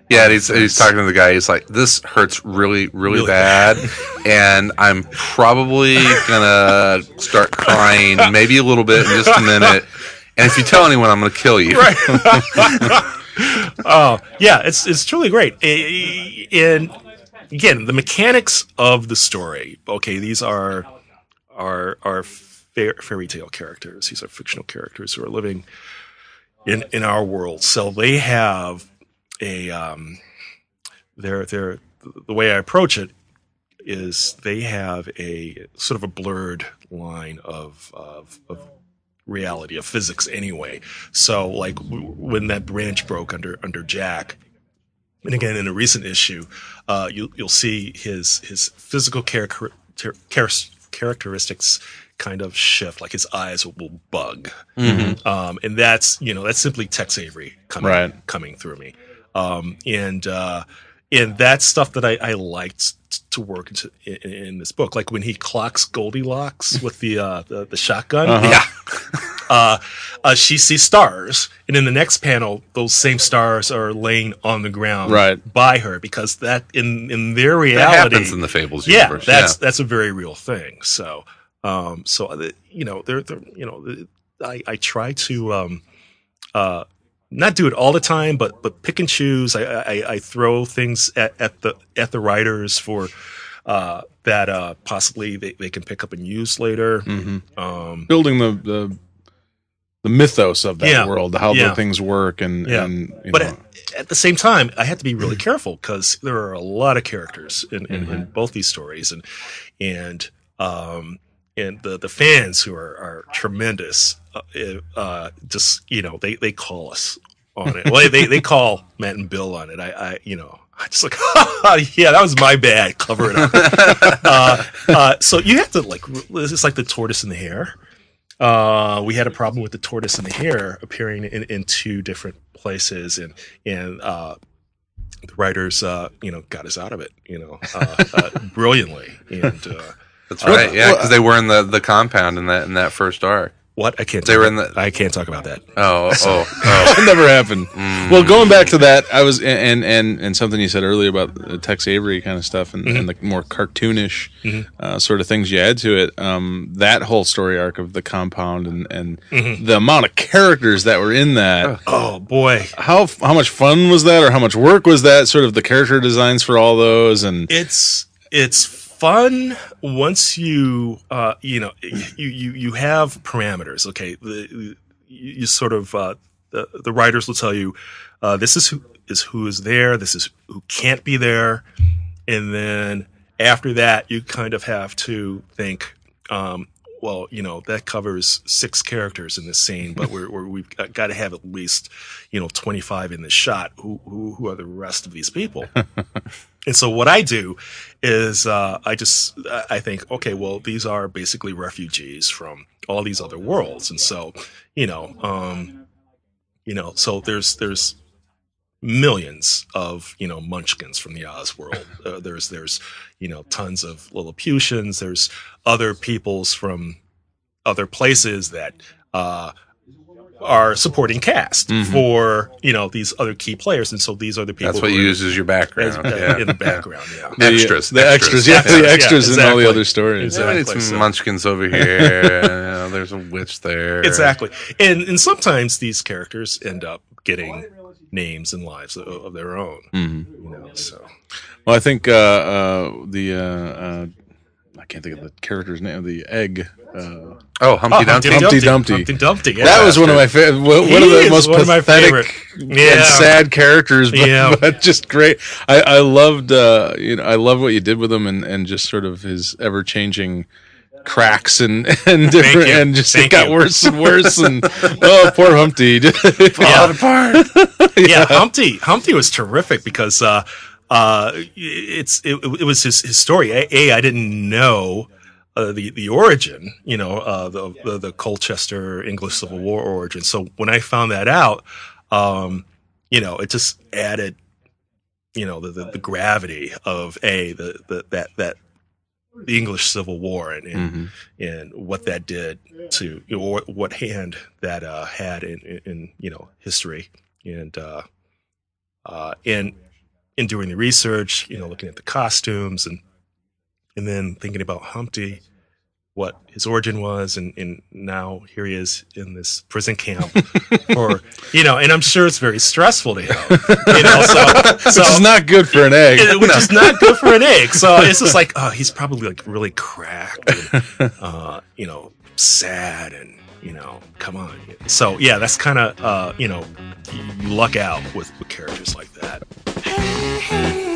Yeah, and he's, he's talking to the guy. He's like, "This hurts really, really, Really bad, and I'm probably gonna start crying, maybe a little bit in just a minute. And if you tell anyone, I'm gonna kill you." right. oh, yeah, it's it's truly great. I- I- And again, the mechanics of the story. Okay, these are are are fair, fairy tale characters. These are fictional characters who are living in in our world. So they have a um, they're they're the way I approach it is they have a sort of a blurred line of of, of reality of physics anyway. So like w- when that branch broke under under Jack, and again in a recent issue, uh, you you'll see his his physical character, char- characteristics kind of shift, like his eyes will, bug, um, and that's you know that's simply Tex Avery coming Right. coming through me, um, and uh, and that's stuff that I, I liked t- to work into in, in this book, like when he clocks Goldilocks with the uh, the, the shotgun, yeah. Uh, uh, she sees stars, and in the next panel, those same stars are laying on the ground Right. by her because that in in their reality That reality happens in the Fables yeah, universe. that's that's a very real thing. So, um, so uh, you know, they're, they're you know, the- I I try to um, uh, not do it all the time, but but pick and choose. I I, I throw things at, at the at the writers for. uh, that uh, possibly they, they can pick up and use later. Mm-hmm. Um, Building the, the the mythos of that Yeah. world, how Yeah. the things work, and Yeah. and you but know, at, at the same time, I had to be really careful because there are a lot of characters in, in, in both these stories, and and um, and the the fans who are are tremendous, uh, uh, just you know they they call us on it. Well, they they call Matt and Bill on it. I I you know. I just like, yeah, that was my bad. Cover it up. uh, uh, so you have to like, it's like the tortoise and the hare. Uh, we had a problem with the tortoise and the hare appearing in, in two different places, and and uh, the writers, uh, you know, got us out of it, you know, uh, uh, brilliantly. And uh, That's right. Yeah, because they were in the, the compound in that in that first arc. What I can't. They talk were in about- the- I can't talk about that. Oh, oh, oh. it never happened. Mm. Well, going back to that, I was and and and something you said earlier about the Tex Avery kind of stuff and, Mm-hmm. and the more cartoonish uh, sort of things you add to it. Um, that whole story arc of the compound and and the amount of characters that were in that. Oh boy, How how much fun was that, or how much work was that? Sort of the character designs for all those, and it's it's fun once you uh you know you you you have parameters okay? The you, sort of uh the, the writers will tell you uh this is who is who is there this is who can't be there. And then after that you kind of have to think um well you know that covers six characters in this scene but we're, we're we've got to have at least you know 25 in this shot. Who who, who are the rest of these people and so what I do is uh, I just I think okay, well these are basically refugees from all these other worlds, and so you know, um, you know, so there's there's millions of you know munchkins from the Oz world. Uh, there's there's you know tons of Lilliputians. There's other peoples from other places that uh, are supporting cast for you know these other key players, and so these are the people. That's what who you use as your as- background. uh, Yeah. in the background. Yeah. the, Extras, the extras, extras. yeah, Extras, the yeah, extras in all the other stories. Yeah, we need some so- munchkins over here. you there's a witch there. Exactly. And and sometimes these characters end up getting names and lives of, of their own. Mhm. You know, so Well, I think uh, uh, the uh, uh, I can't think of the character's name. The egg. Uh, Oh, Humpty Dumpty. Humpty Dumpty. Humpty Dumpty. Yeah. that was one of my favorite. One of the most one of my pathetic. Yeah. and sad characters, but, Yeah. but just great. I, I loved, uh, you know, I love what you did with him, and, and just sort of his ever changing cracks and and different, and just Thank it got you. worse and worse. And oh, poor Humpty. Yeah. apart. yeah, Humpty. Humpty was terrific because uh, uh, it's it, it was his, his story. A, A, I didn't know uh, the the origin, you know, uh, the, the the Colchester English Civil War origin. So when I found that out, um, you know, it just added, you know, the the, the gravity of a the, the that that the English Civil War and and, Mhm. and what that did to you know, what, what hand that uh, had in, in, in you know history and uh, uh, and in doing the research, you know, looking at the costumes and and then thinking about Humpty, what his origin was, and, and now here he is in this prison camp for you know, and I'm sure it's very stressful to him, you know, so so Which is not good for an egg. it- which is not good for an egg. So it's just like, oh, he's probably like really cracked, and, uh, you know, sad, and you know, come on. So yeah, that's kind of uh, you know, you luck out with, with characters like that. Love,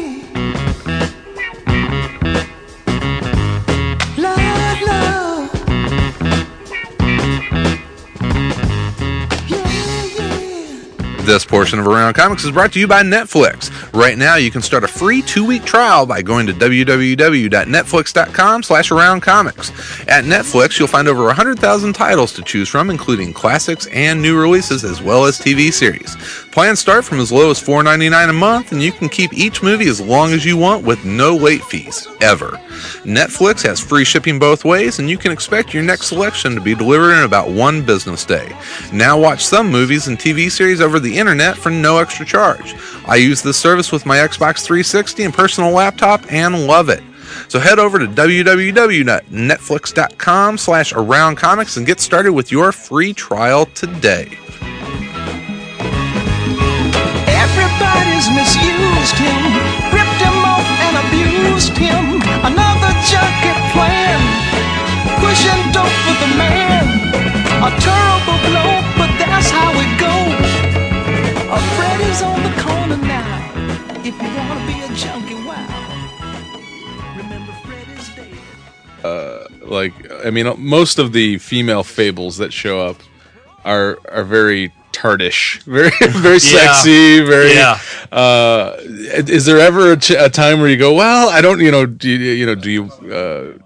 This portion of Around Comics is brought to you by Netflix. Right now, you can start a free two-week trial by going to www.netflix.com slash Around Comics. At Netflix, you'll find over 100,000 titles to choose from, including classics and new releases, as well as TV series. Plans start from as low as $4.99 a month, and you can keep each movie as long as you want with no late fees, ever. Netflix has free shipping both ways, and you can expect your next selection to be delivered in about one business day. Now watch some movies and TV series over the internet for no extra charge. I use this service with my Xbox 360 and personal laptop and love it. So head over to www.netflix.com slash around and get started with your free trial today. Everybody's misused him, ripped him off and abused him. Another junkie plan, pushing dope for the man. A terrible blow. Uh, like I mean, most of the female fables that show up are are very tartish, very very Yeah. sexy, very. Yeah. Uh, is there ever a, ch- a time where you go, well, I don't, you know, do you, you know, do you uh,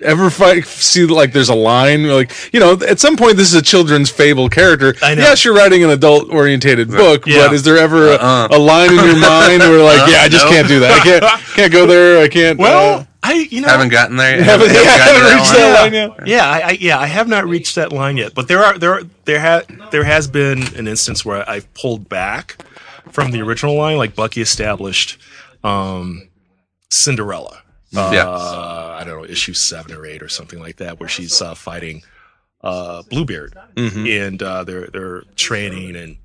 ever fight, see like there's a line like you know at some point this is a children's fable character. I know. Yes, you're writing an adult orientated book, Yeah. but is there ever a, Uh-uh. a line in your mind where like, yeah, I just Nope. can't do that. I can't can't go there. I can't. Well, uh, I you know Haven't gotten there. Yet. haven't, yeah, gotten to haven't reached line. that line yet. Yeah, I, I yeah, I have not reached that line yet, but there are there are, there ha, there has been an instance where I've pulled back from the original line, like Bucky established um, Cinderella. Uh, Yeah. I don't know, issue seven or eight or something like that, where she's uh, fighting uh, Bluebeard, and uh, they're they're training, and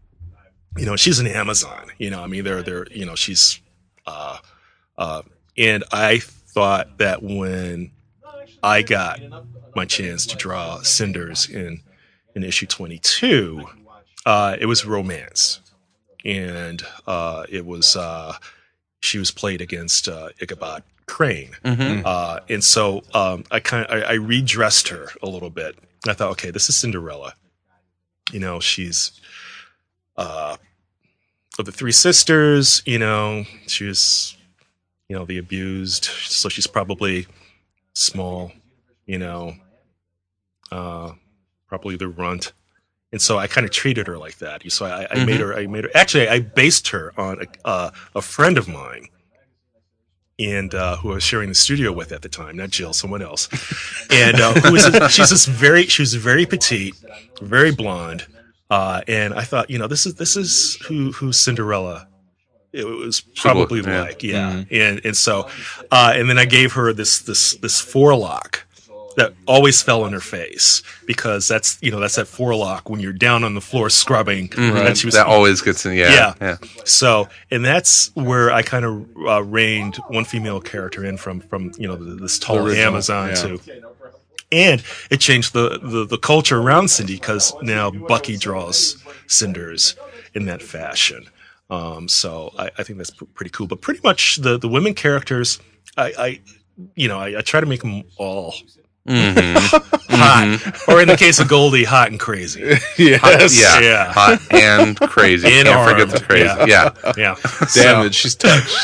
you know she's an Amazon. You know, I mean, they're they're you know she's, uh, uh, and I thought that when I got my chance to draw Cinders in in issue 22, uh, it was romance, and uh, it was uh, she was played against uh, Ichabod Crane, Mhm. uh, and so um, I kind of I, I redressed her a little bit. I thought, okay, this is Cinderella. You know, she's uh, of the three sisters. You know, she was you know the abused, so she's probably small. You know, uh, probably the runt. And so I kind of treated her like that. So I, I made her. I made her. Actually, I based her on a, uh, a friend of mine, and uh, who I was sharing the studio with at the time, not Jill, someone else. And uh, who was she's this very she was very petite, very blonde, uh, and I thought, you know, this is this is who who Cinderella. It was probably yeah. like, yeah, and and so, uh, and then I gave her this this this forelock that always fell on her face because that's you know that's that forelock when you're down on the floor scrubbing. And she was That always gets in. Yeah. Yeah. Yeah. so, and that's where I kind of uh, reined one female character in from from you know this tall original, Amazon yeah. to, and it changed the the, the culture around Cindy because now Bucky draws cinders in that fashion. Um, so I, I think that's pr- pretty cool. But pretty much the the women characters, I, I you know I, I try to make them all Mhm. hot, or in the case of Goldie, hot and crazy. yes. Yeah. Yeah. Hot and crazy. And Can't forget the crazy. Yeah. Yeah. Yeah, Damaged. She's touched.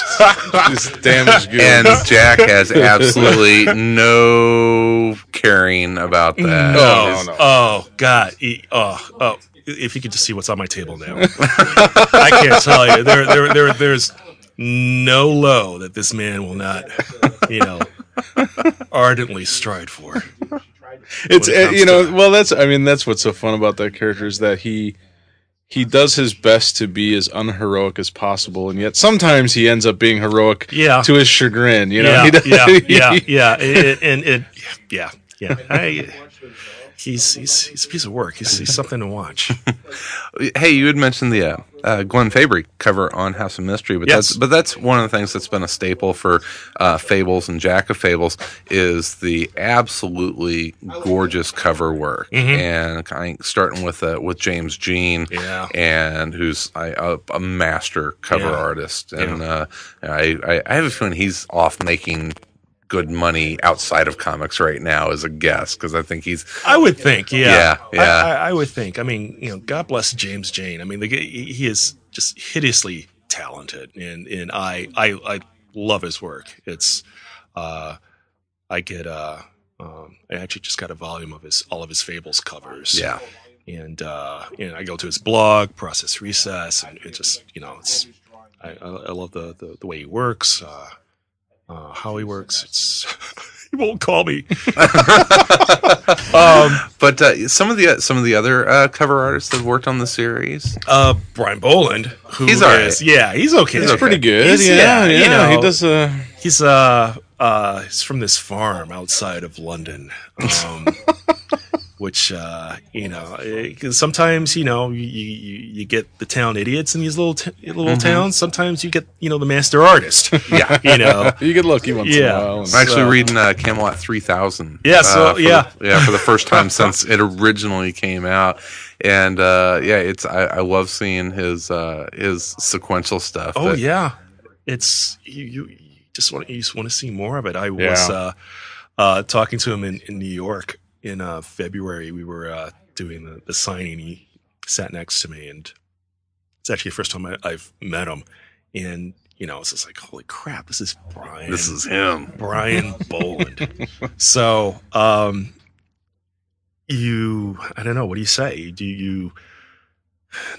She's damaged. Good. And Jack has absolutely no caring about that. No, He's- no. Oh God! E- Oh, oh! If you could just see what's on my table now, I can't tell you. There, there, there, there's no low that this man will not, you know, ardently stride for. it's it uh, you know to- well that's i mean that's what's so fun about that character is that he he does his best to be as unheroic as possible and yet sometimes he ends up being heroic Yeah. to his chagrin you know yeah, He does- yeah, yeah, yeah, It- it- and it, yeah, yeah. I, he's he's he's a piece of work. He's, he's something to watch. Hey, you had mentioned the uh, uh, Glenn Fabry cover on House of Mystery, but Yes. that's but that's one of the things that's been a staple for uh, Fables and Jack of Fables is the absolutely gorgeous cover work, and kind of starting with uh, with James Jean, Yeah. and who's I, a, a master cover Yeah. artist, and uh, I, I I have a feeling he's off making good money outside of comics right now as a guest because I think he's I would think, yeah, Yeah, yeah. I, I, I would think. I mean, you know, God bless James Jean. I mean, the, he is just hideously talented, and and I I, I love his work. It's uh, I get uh, um, I actually just got a volume of his all of his Fables covers. yeah. and uh, and I go to his blog, Process Recess, and it just you know it's I, I I love the, the the way he works, uh, uh, how he works. It's he won't call me. um, But uh, some of the some of the other uh, cover artists that have worked on the series, uh, Brian Bolland, who He's all right. is- yeah, he's okay. He's pretty good He's- yeah yeah, yeah, you know. he does uh He's uh uh he's from this farm outside of London. Um which uh you know, 'cause sometimes, you know, you, you you get the town idiots in these little t- little towns. Sometimes you get, you know, the master artist. yeah. you know. you get lucky once in Yeah. a while I'm actually reading uh, Camelot 3000. Yeah, so- uh, for yeah. the, yeah, for the first time since it originally came out, and uh, yeah, it's I, I love seeing his uh, his sequential stuff. Oh that- yeah, it's you. You, you just want you just want to see more of it. I was Yeah. uh, uh, talking to him in, in New York in uh, February. We were uh, doing the, the signing. He sat next to me, and it's actually the first time I, I've met him. And you know, it's just like, holy crap, this is Brian. This is him. Brian Bolland. so, um, you, I don't know, what do you say? Do you,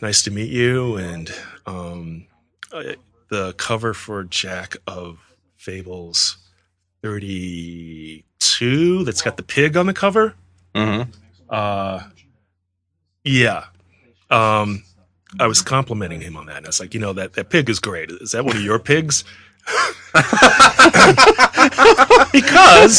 nice to meet you. And, um, uh, the cover for Jack of Fables 32 that's got the pig on the cover. Uh-huh. Uh, yeah. Um, I was complimenting him on that. And I was like, you know, that, that pig is great. Is that one of your pigs? because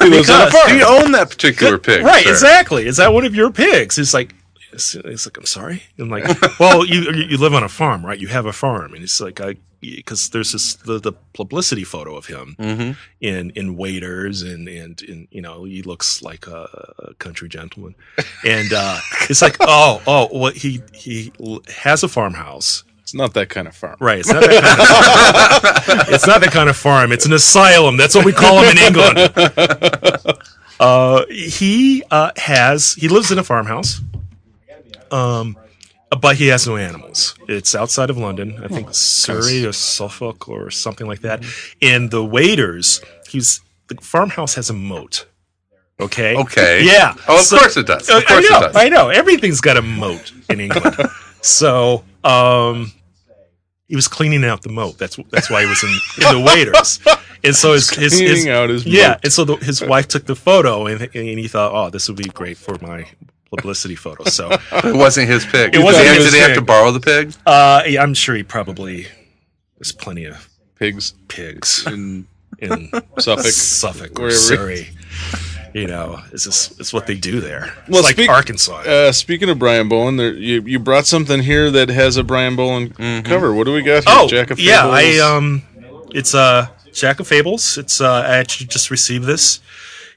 He lives on a Because-. Do you own that particular pig? right, sir? exactly. Is that one of your pigs? It's like, it's, it's like, I'm sorry. I'm like, well, you you you live on a farm, right? You have a farm, and it's like, I because there's this the, the publicity photo of him Mhm. in in waiters and and in you know he looks like a, a country gentleman, and uh, it's like, oh oh, well he he has a farmhouse. It's not that kind of farm. Right, it's not that kind of it's not that kind of farm. It's an asylum. That's what we call them in England. Uh, he uh, has he lives in a farmhouse, um, but he has no animals. It's outside of London, I think Surrey or Suffolk or something like that. And the waiters, he's the farmhouse has a moat. Okay. Okay. Yeah. Oh, of So- course it does. uh, Of course I know, it does. I know. Everything's got a moat in England. so, um, he was cleaning out the moat. That's that's why he was in, in the waiters. And so his his, his Cleaning out his yeah. moat. And so the, his wife took the photo, and, and he thought, oh, this would be great for my publicity photo. So, It wasn't his pig. It wasn't Did he- his Did he have to borrow the pig? uh, yeah, I'm sure he probably there's plenty of Pigs pigs in in Suffolk. Suffolk or Surrey. You know, it's just it's what they do there. It's Well, like speak- Arkansas. Uh, speaking of Brian Bolland, there, you you brought something here that has a Brian Bolland cover. What do we got here? Oh, Jack of yeah, I Fables? um, it's uh, Jack of Fables. It's uh, I actually just received this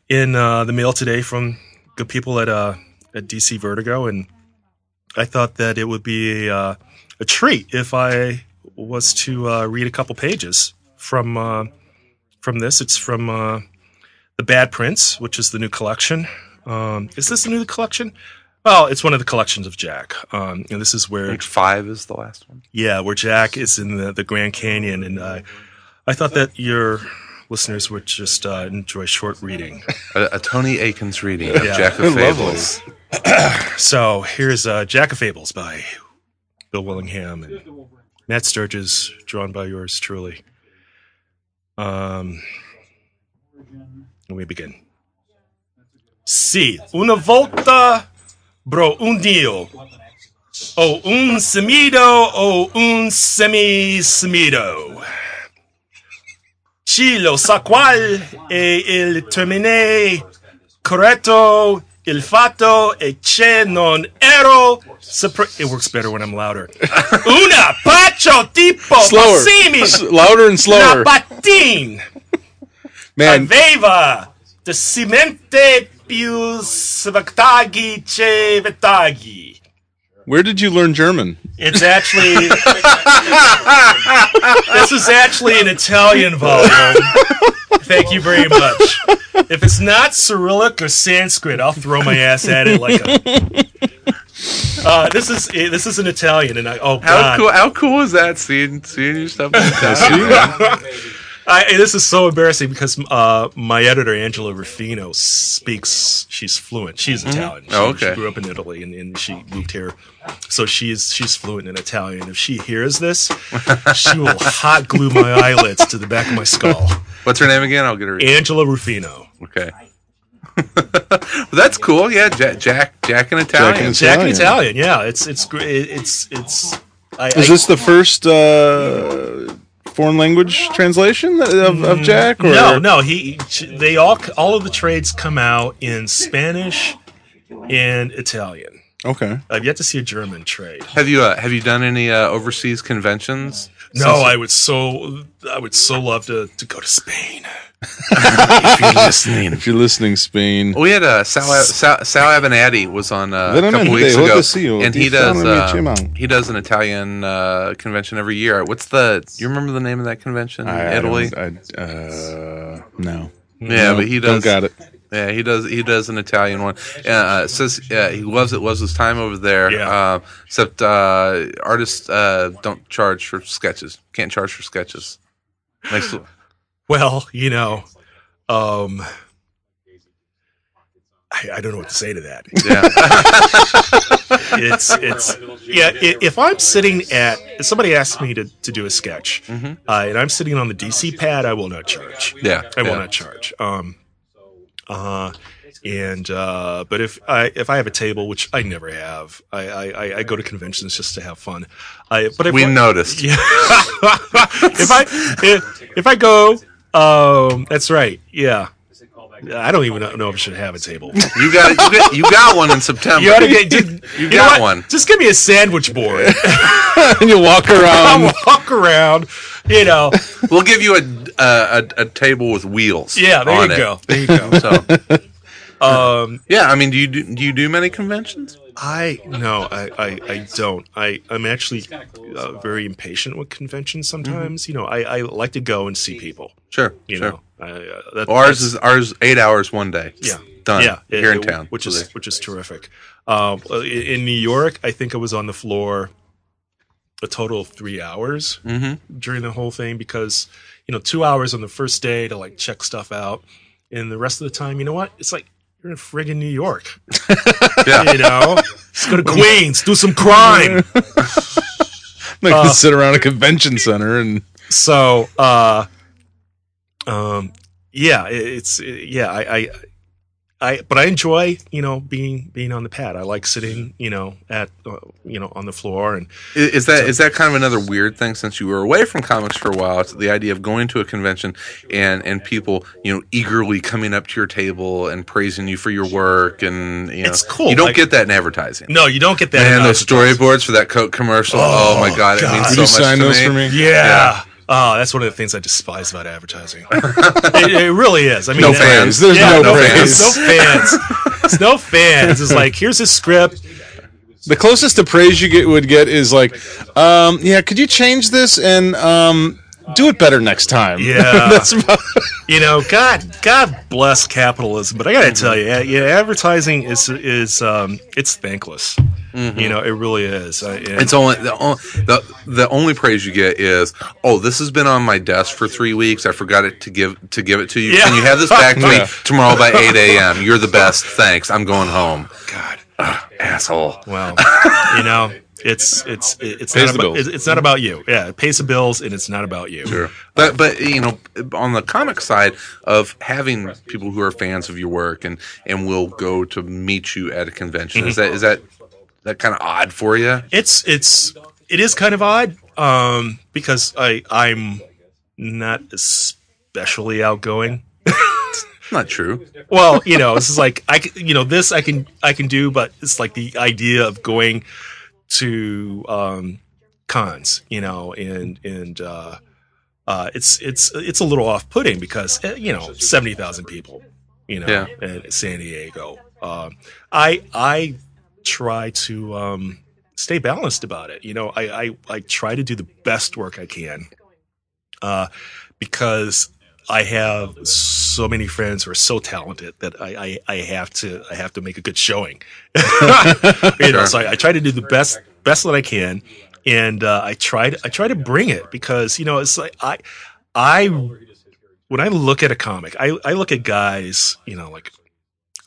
in uh, the mail today from good people at uh at DC Vertigo, and I thought that it would be a, uh, a treat if I was to uh, read a couple pages from uh, from this. It's from uh, the Bad Prince, which is the new collection. Um, is this the new collection? Well, it's one of the collections of Jack. Um, and this is where Page five is the last one. yeah, where Jack is in the, the Grand Canyon, and uh, I thought that your listeners would just uh, enjoy short reading. A, a Tony Akins reading of Yeah. Jack of Fables. So here's uh, Jack of Fables by Bill Willingham and Matt Sturges, drawn by yours truly. Um, and we begin. Si, una volta, bro, un dio, o un semido, o un semi-semido. Chilo sa qual e il termine corretto il fatto e che non ero it works better when I'm louder. Una pacho tipo slower, Massimi S- louder and slower. patin Man, aveva de cimente più svattaghi che vettaghi. Where did you learn German? It's actually this is actually an Italian volume. Thank you very much. If it's not Cyrillic or Sanskrit, I'll throw my ass at it like a. Uh, this is this is an Italian, and I oh How god, cool! How cool is that? Seeing seeing your stuff. in Italian? I, this is so embarrassing because uh, my editor Angela Rufino speaks. She's fluent. She's Italian. She, Oh, okay. she grew up in Italy and, and she moved here, so she's she's fluent in Italian. If she hears this, she will hot glue my eyelids to the back of my skull. What's her name again? I'll get her. Angela Rufino. Okay. well, that's cool. Yeah, Jack, Jack, Jack in Italian. Jack in Italian. Italian. Yeah, it's it's great. It's it's. I, Is I- this the first uh, foreign language translation of, of Jack? Or? no, no. He they all all of the trades come out in Spanish and Italian. Okay. I've yet to see a German trade. Have you uh, have you done any uh, overseas conventions? No, I would so I would so love to, to go to Spain. If you're listening. If you're listening, Spain. We had uh, Sal, Sal, Sal Abbinanti was on uh, a Veramente, couple weeks ago, to see you. and he does uh, he does an Italian uh, convention every year. What's the? You remember the name of that convention in I, I Italy? don't- I, uh, no. Yeah, but he does. Don't got it. Yeah, he does. He does an Italian one. Uh, says uh, he loves it. Loves his time over there. Yeah. Uh, except uh, artists uh, don't charge for sketches. Can't charge for sketches. Makes Well, you know, um, I, I don't know what to say to that. yeah. It's it's yeah. If I'm sitting at if somebody asks me to, to do a sketch, uh, and I'm sitting on the DC pad, I will not charge. Yeah, I will yeah. not charge. Um, uh, and uh, but if I if I have a table, which I never have, I I, I- I go to conventions just to have fun. I but if we I- noticed. Yeah. if I if, if I go, um, that's right. Yeah. I don't even know if I should have a table. You got you got you got one in September. You gotta get. Just, you, know got one. Just give me a sandwich board. and you walk I'll around. walk around. You know. We'll give you a a, a, a table with wheels. Yeah. There on you it. go. There you go. So Um, yeah, I mean, do you do, do you do many conventions? I no, I, I, I don't. I I'm actually uh, very impatient with conventions. Sometimes, you know, I, I like to go and see people. Sure, You sure. know, I, uh, that, ours is ours eight hours one day. yeah, done. yeah, it- here in it- town, which is which is terrific. Um, in, in New York, I think I was on the floor a total of three hours Mhm. during the whole thing because you know two hours on the first day to like check stuff out, and the rest of the time, you know what? It's like you're in friggin' New York. Yeah. You know, let's go to Queens, do some crime. Like Uh, sit around a convention center and so uh um yeah it's yeah I, I I but I enjoy you know being being on the pad. I like sitting you know at uh, you know on the floor and Is, is that is that kind of another weird thing since you were away from comics for a while? It's the idea of going to a convention and and people you know eagerly coming up to your table and praising you for your work and you know It's cool. You don't Like- get that in advertising. no, you don't get that. Man, in those storyboards for that Coke commercial. Oh, my god, it means Would so you much sign to those me. for me? yeah. Yeah. Oh, that's one of the things I despise about advertising. it, it really is. I mean, No fans. There's yeah, no fans. praise. No fans. It's no fans. It's like here's a script. the closest to praise you get would get is like, um, yeah, could you change this and um, do it better next time? Yeah. that's about, you know, God, God bless capitalism, but I got to tell you, yeah, yeah, advertising is is um, it's thankless. You know, it really is. I, and- It's only the, only the the only praise you get is oh this has been on my desk for three weeks I forgot it to give to give it to you Yeah. can you have this back to me tomorrow by eight a.m. You're the best thanks I'm going home God, asshole well, you know, it's it's it's not about it's, not about you. Yeah, it pays the bills, and it's not about you. Sure. But but you know, on the comic side of having people who are fans of your work and and will go to meet you at a convention, is that is that that kind of odd for you? It's it's it is kind of odd um, because I I'm not especially outgoing. Not true. well, you know, this is like I you know, this I can I can do, but it's like the idea of going to um, cons, you know, and and uh, uh, it's it's it's a little off putting because eh, you know seventy thousand people, you know, Yeah. in San Diego. Um, I I try to um, stay balanced about it. You know, I, I I try to do the best work I can, uh, because I have so many friends who are so talented that I, I, I have to I have to make a good showing. you know, so I, I try to do the best best that I can, and uh, I try to I try to bring it because you know it's like I I when I look at a comic, I, I look at guys you know like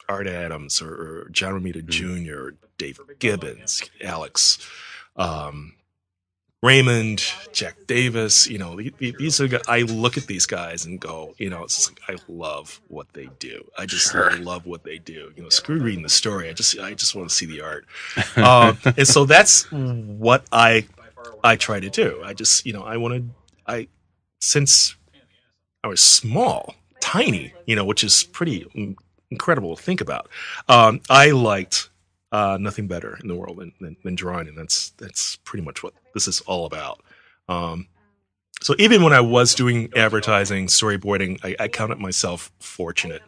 Art Adams or, or John Romita Jr., or David Gibbons, Alex. Um, Raymond, Jack Davis, you know, the- the- these are, I look at these guys and go, you know, it's just like, I love what they do. I just Sure. love what they do. You know, screw reading the story. I just, I just want to see the art. um, and so that's what I, I try to do. I just, you know, I want to, I, since I was small, tiny, you know, which is pretty incredible to think about. Um, I liked uh, nothing better in the world than, than, than drawing, and that's that's pretty much what this is all about. Um, so even when I was doing advertising, storyboarding, I, I counted myself fortunate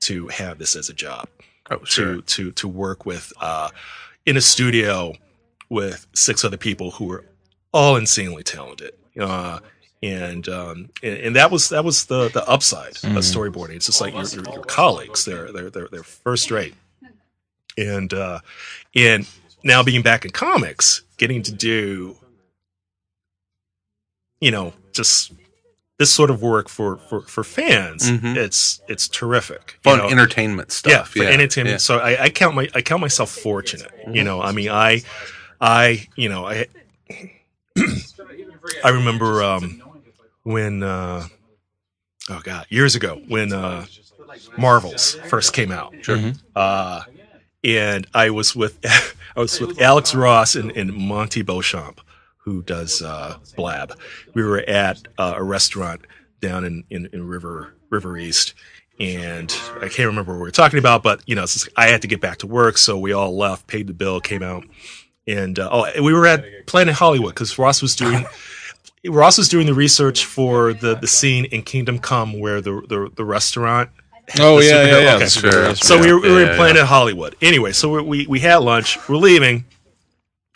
to have this as a job Oh, sure. to to to work with uh, in a studio with six other people who were all insanely talented. Uh, and um, and, and that was that was the the upside of storyboarding. It's just like your, your, your colleagues; they're they're they're they're first rate, and uh, and now being back in comics, getting to do, you know, just this sort of work for for for fans, Mhm. it's it's terrific. Fun know? entertainment yeah, stuff. for entertainment. yeah. So I, I count my I count myself fortunate. You know, I mean, I, I, you know, I, I remember um, when, uh, oh god, years ago when uh, Marvels first came out. Sure. Uh, and I was with I was with Alex Ross and, and Monte Beauchamp, who does uh, Blab. We were at uh, a restaurant down in, in, in River River East, and I can't remember what we were talking about, but you know, I had to get back to work, so we all left, paid the bill, came out, and uh, oh, we were at Planet Hollywood because Ross was doing. Ross was doing the research for the, the scene in Kingdom Come where the the, the restaurant Oh The yeah, yeah, yeah. okay. the Sure. superhero- so we were, we Yeah, were yeah, in Planet Hollywood. Anyway, so we, we we had lunch. We're leaving,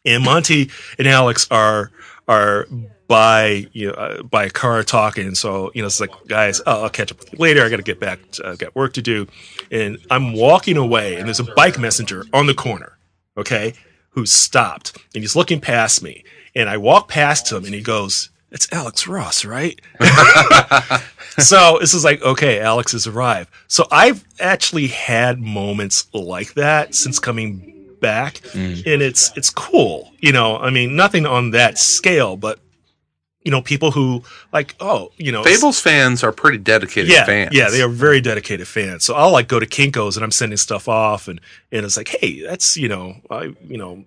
and Monty and Alex are are by you know uh, by a car talking. So you know it's like guys, oh, I'll catch up with you later. I got to get back. To, I got work to do, and I'm walking away, and there's a bike messenger on the corner. Okay, who stopped, and he's looking past me, and I walk past him, and he goes. It's Alex Ross, right? so this is like, okay, Alex has arrived. So I've actually had moments like that since coming back, mm. and it's it's cool. You know, I mean, nothing on that scale, but you know, people who like, oh, you know, Fables fans are pretty dedicated yeah, fans. yeah, they are very dedicated fans. So I'll like go to Kinkos and I'm sending stuff off, and and it's like, hey, that's you know, I you know.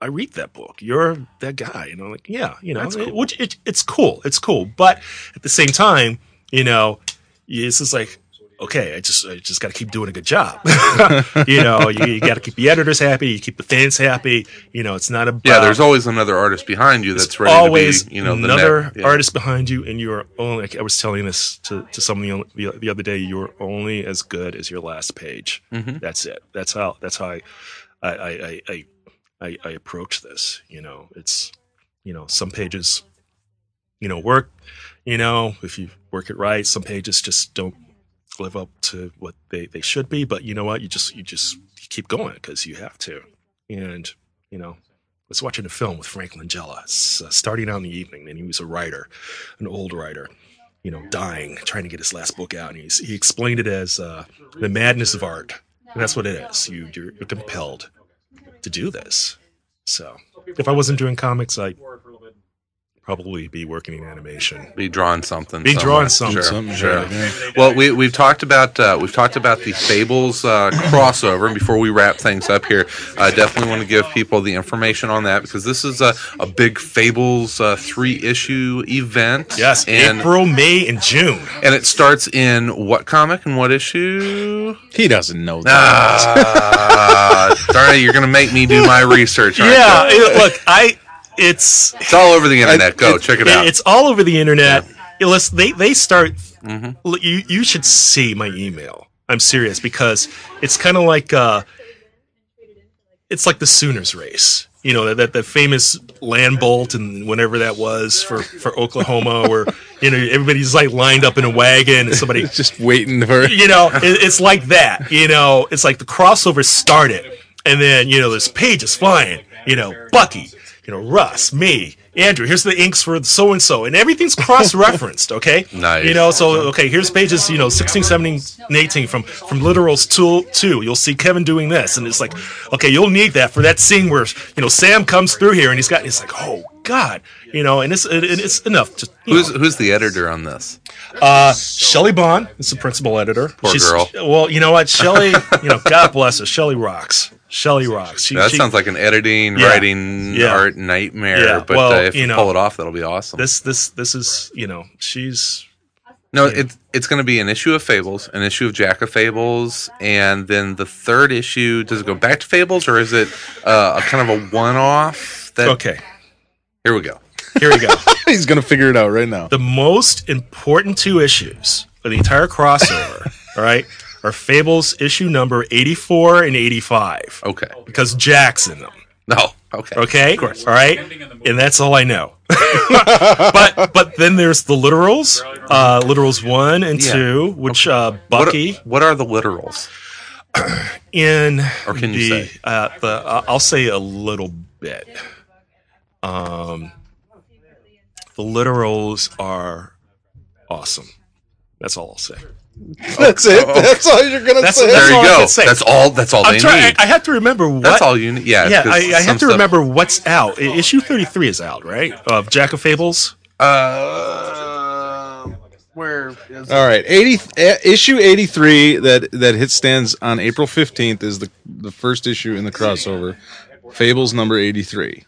I read that book. You're that guy, And I'm Like, yeah, you know, That's cool. it- which it, it's cool. It's cool, but at the same time, you know, it's just like, okay, I just I just got to keep doing a good job. you know, you, you got to keep the editors happy, you keep the fans happy. You know, it's not about Yeah, there's always another artist behind you that's ready always to be, you know, the another next- yeah. artist behind you, and you're only. Like I was telling this to to someone the, the other day. You're only as good as your last page. Mhm. That's it. That's how. That's how I I I I, I, I, approach this. You know, it's you know some pages, you know, work. You know, if you work it right, some pages just don't live up to what they, they should be. But you know what? You just you just you keep going because you have to. And you know, I was watching a film with Frank Langella, uh, starting out in the evening, and he was a writer, an old writer, you know, dying, trying to get his last book out, and he's, he explained it as uh, the madness of art, and that's what it is. You you're, you're compelled to do this. So, if I wasn't doing comics, I'd probably be working in animation. be drawing something. Be somewhere. drawing something. Sure, Something, sure. yeah. Well, we we've talked about uh, we've talked about the Fables uh, crossover, and before we wrap things up here, I definitely want to give people the information on that because this is a, a big Fables uh, three issue event. Yes, and April, May, and June. and it starts in what comic and what issue? He doesn't know that. Ah, darn it! You're going to make me do my research. aren't Yeah, you? it- look, I it's it's all over the internet. Go check it It- out. It's all over the internet. Yeah, listen, they they start. Mhm. You you should see my email. I'm serious because it's kind of like uh, it's like the Sooners race. You know that that, that famous land bolt and whenever that was for for Oklahoma, where you know everybody's like lined up in a wagon and somebody Just waiting for you know, it, it's like that. You know, it's like the crossover started, and then you know, this page is flying. You know, Bucky, you know, Russ, me, Andrew. Here's the inks for so and so, and everything's cross-referenced. Okay, Nice. You know, so okay, here's pages. You know, 16, 17, and 18 from from literals two two. You'll see Kevin doing this, and it's like, okay, you'll need that for that scene where you know Sam comes through here, and he's got. It's like, oh God, you know, and it's it, it's enough to. Who's know, who's the editor on this? uh, Shelly Bond is the principal editor. Poor girl. Well, you know what, Shelly. you know, God bless her. Shelly rocks. Shelly rocks. She, That she- sounds like an editing, Yeah. writing, Yeah. art nightmare. Yeah, But well, uh, if you know, pull it off, that'll be awesome. this. This. This is. You know, she's. no, it's it's going to be an issue of Fables, an issue of Jack of Fables, and then the third issue. Does it go back to Fables, or is it uh, a kind of a one-off? That Okay. here we go. Here we go. He's gonna figure it out right now. the most important two issues of the entire crossover. all right, are Fables issue number eighty-four and eighty-five Okay. because Jack's in them. No. Okay. Okay, of course. All right, and that's all I know. but but then there's the literals, uh, literals one and Yeah. two, which uh, What, Bucky what are the literals? in Or can you the, say? Uh, the uh, I'll say a little bit. Um, the literals are awesome. That's all I'll say. That's it. oh. That's all you're gonna That's- say. There you go. say. That's all. That's all I'm they trying. Need. I have to remember what. that's all you need. Yeah. Yeah. I, I have to stuff- remember what's out. I- Issue 33 is out, right? Of Jack of Fables. Uh, where is All right, eighty uh, issue eighty three that that hit stands on April fifteenth is the the first issue in the crossover, Fables number eighty three,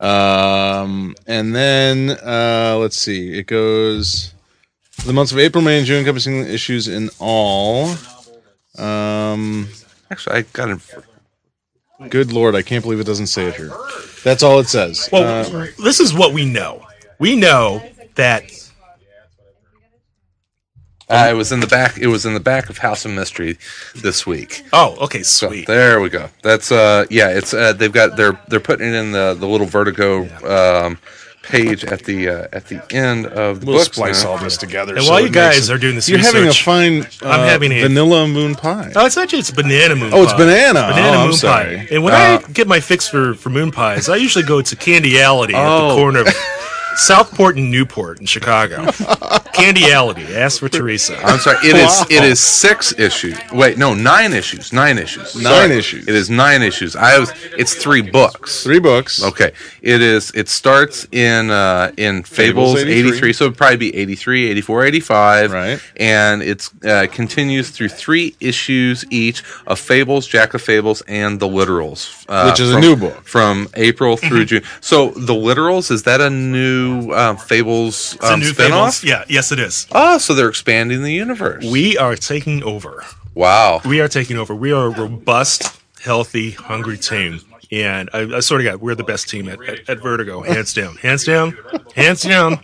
um, and then uh, let's see, it goes the months of April, May, and June, encompassing issues in all. Um, Actually, I got it. good lord, I can't believe it doesn't say it here. That's all it says. Well, Uh, this is what we know. We know that Uh, it was in the back. It was in the back of House of Mystery this week. Oh, okay, So sweet. there we go. That's uh yeah. It's uh they've got they're they're putting it in the the little Vertigo um page at the uh, at the end of the we'll book. splice all this together. And so while you guys it- are doing this you're having a research- fine. Uh, I'm having a- vanilla moon pie. Oh, it's actually it's banana moon. Pie. Oh, it's banana. Banana Oh, I'm moon sorry. pie. And when Uh, I get my fix for for moon pies, I usually go to Candyality at Oh. the corner of Southport and Newport in Chicago. Candyality. Ask for Teresa. I'm sorry. It is it is six issues. Wait, no, nine issues. Nine issues. Nine issues. It is nine issues. I was. It's three books. Three books. Okay. It is. It starts in uh, in Fables, Fables 83. 83. so it'd probably be 83, 84, 85. Right. And it uh, continues through three issues each of Fables, Jack of Fables, and the Literals, uh, Which is a from- new book. from April through June. So the Literals is that a new um, Fables It's a um, new spinoff? Fables. Yeah, yes, it is. Oh, so they're expanding the universe. We are taking over. wow. We are taking over. We are a robust, healthy, hungry team. And I, I sort of got, we're the best team at, at, at Vertigo, hands down, hands down, hands down.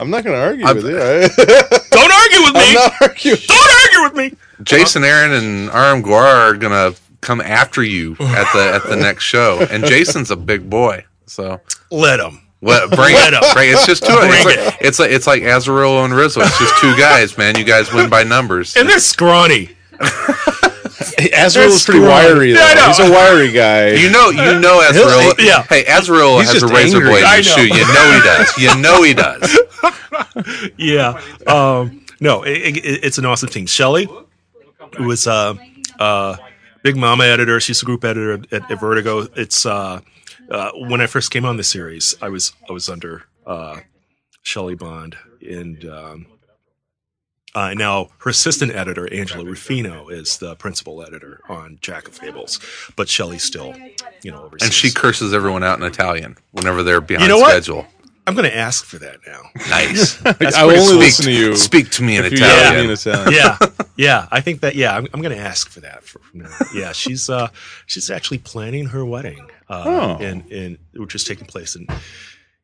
I'm not going to argue I'm- with you. I, Don't argue with me. I'm not. Don't argue with me. Jason Aaron and R.M. Guéra are gonna come after you at the at the next show, and Jason's a big boy, so Let them. What, bring Let it. 'em. Bring, it's just two. It's Bring like, it's like it's like Azzarello and Risso. It's just two guys, man. You guys win by numbers. And they're scrawny. Azrael is pretty That's wiry, though. Yeah, I know. He's a wiry guy. You know, you know, Azzarello. yeah. Hey, Azzarello He's has a just razor angry. blade in his know. shoe. You know he does. You know he does. Yeah. Um, no, it, it, it's an awesome team. Shelly, who was uh, uh, Big Mama editor. She's a group editor at, at Vertigo. It's uh, uh, when I first came on the series, I was I was under uh, Shelly Bond, and um, uh, now her assistant editor Angela Rufino is the principal editor on Jack of Fables, but Shelly's still, you know, overseas. And she curses everyone out in Italian whenever they're behind You know what? Schedule. I'm going to ask for that now. Nice. That's I will pretty only sweet. listen to you. Speak to me in Italian. yell at me in Italian. yeah, yeah. I think that. Yeah, I'm, I'm going to ask for that. For, from now. Yeah, she's uh, she's actually planning her wedding, uh, Oh. in in which is taking place in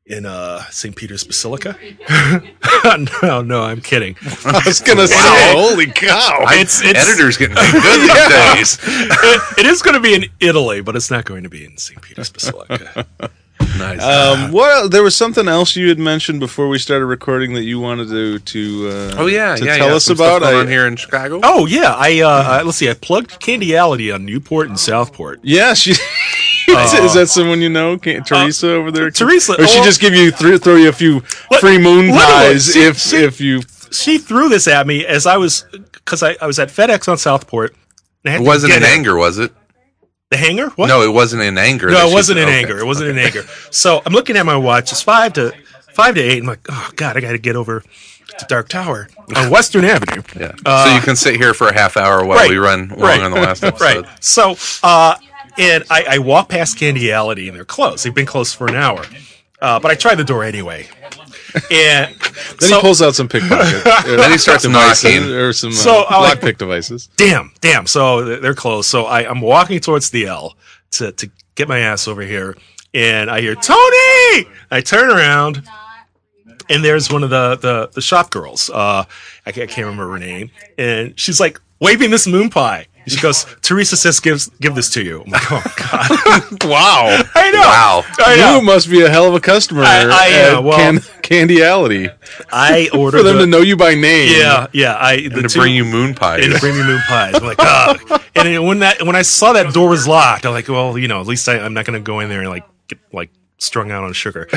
in uh, St. Peter's Basilica. no, no, I'm kidding. I was going to say, holy cow. It's it's Editors getting paid good these days. it, it is going to be in Italy, but it's not going to be in St. Peter's Basilica. Nice. Um, well, there was something else you had mentioned before we started recording that you wanted to to uh, oh yeah, to yeah. tell yeah. us Some stuff about. going I- on here in Chicago. oh yeah, I uh, uh, let's see. I plugged Candyality on Newport and Southport. Yeah, she. is that someone you know, Can't, Teresa over there? Teresa- or she oh, just give you th- throw you a few Let- free moon pies she- if she- if you. She threw this at me as I was because I, I was at FedEx on Southport. and It wasn't in anger, was it? The hanger? What? No, it wasn't in anger. No, it wasn't in okay. anger. It wasn't in anger. So I'm looking at my watch. It's five to five to eight. I'm like, oh god, I got to get over to Dark Tower on Western Avenue. Yeah. so you can sit here for a half hour while Uh, right, we run along right. on the last episode. Right. So, uh, and I, I walk past Candy Candyality and they're closed. They've been closed for an hour. Uh, but I tried the door anyway. And Then so, he pulls out some pickpocket. Then he starts knocking. or some uh, So, like- lockpick devices. damn, damn. So they're closed. So I, I'm walking towards the L to, to get my ass over here. And I hear, Tony! I turn around and there's one of the, the, the shop girls. Uh, I, I can't remember her name. And she's like waving this moon pie. She goes, Teresa says, give, give this to you. I'm like, oh, God. wow. I know. Wow. I know. You must be a hell of a customer I- I am, at well- can, Candyality. I ordered For them the- to know you by name. Yeah, yeah. I the And to two- bring you moon pies. and to bring me moon pies. I'm like, ah. And when that when I saw that door was locked, I'm like, well, you know, at least I, I'm not going to go in there and like get like strung out on sugar.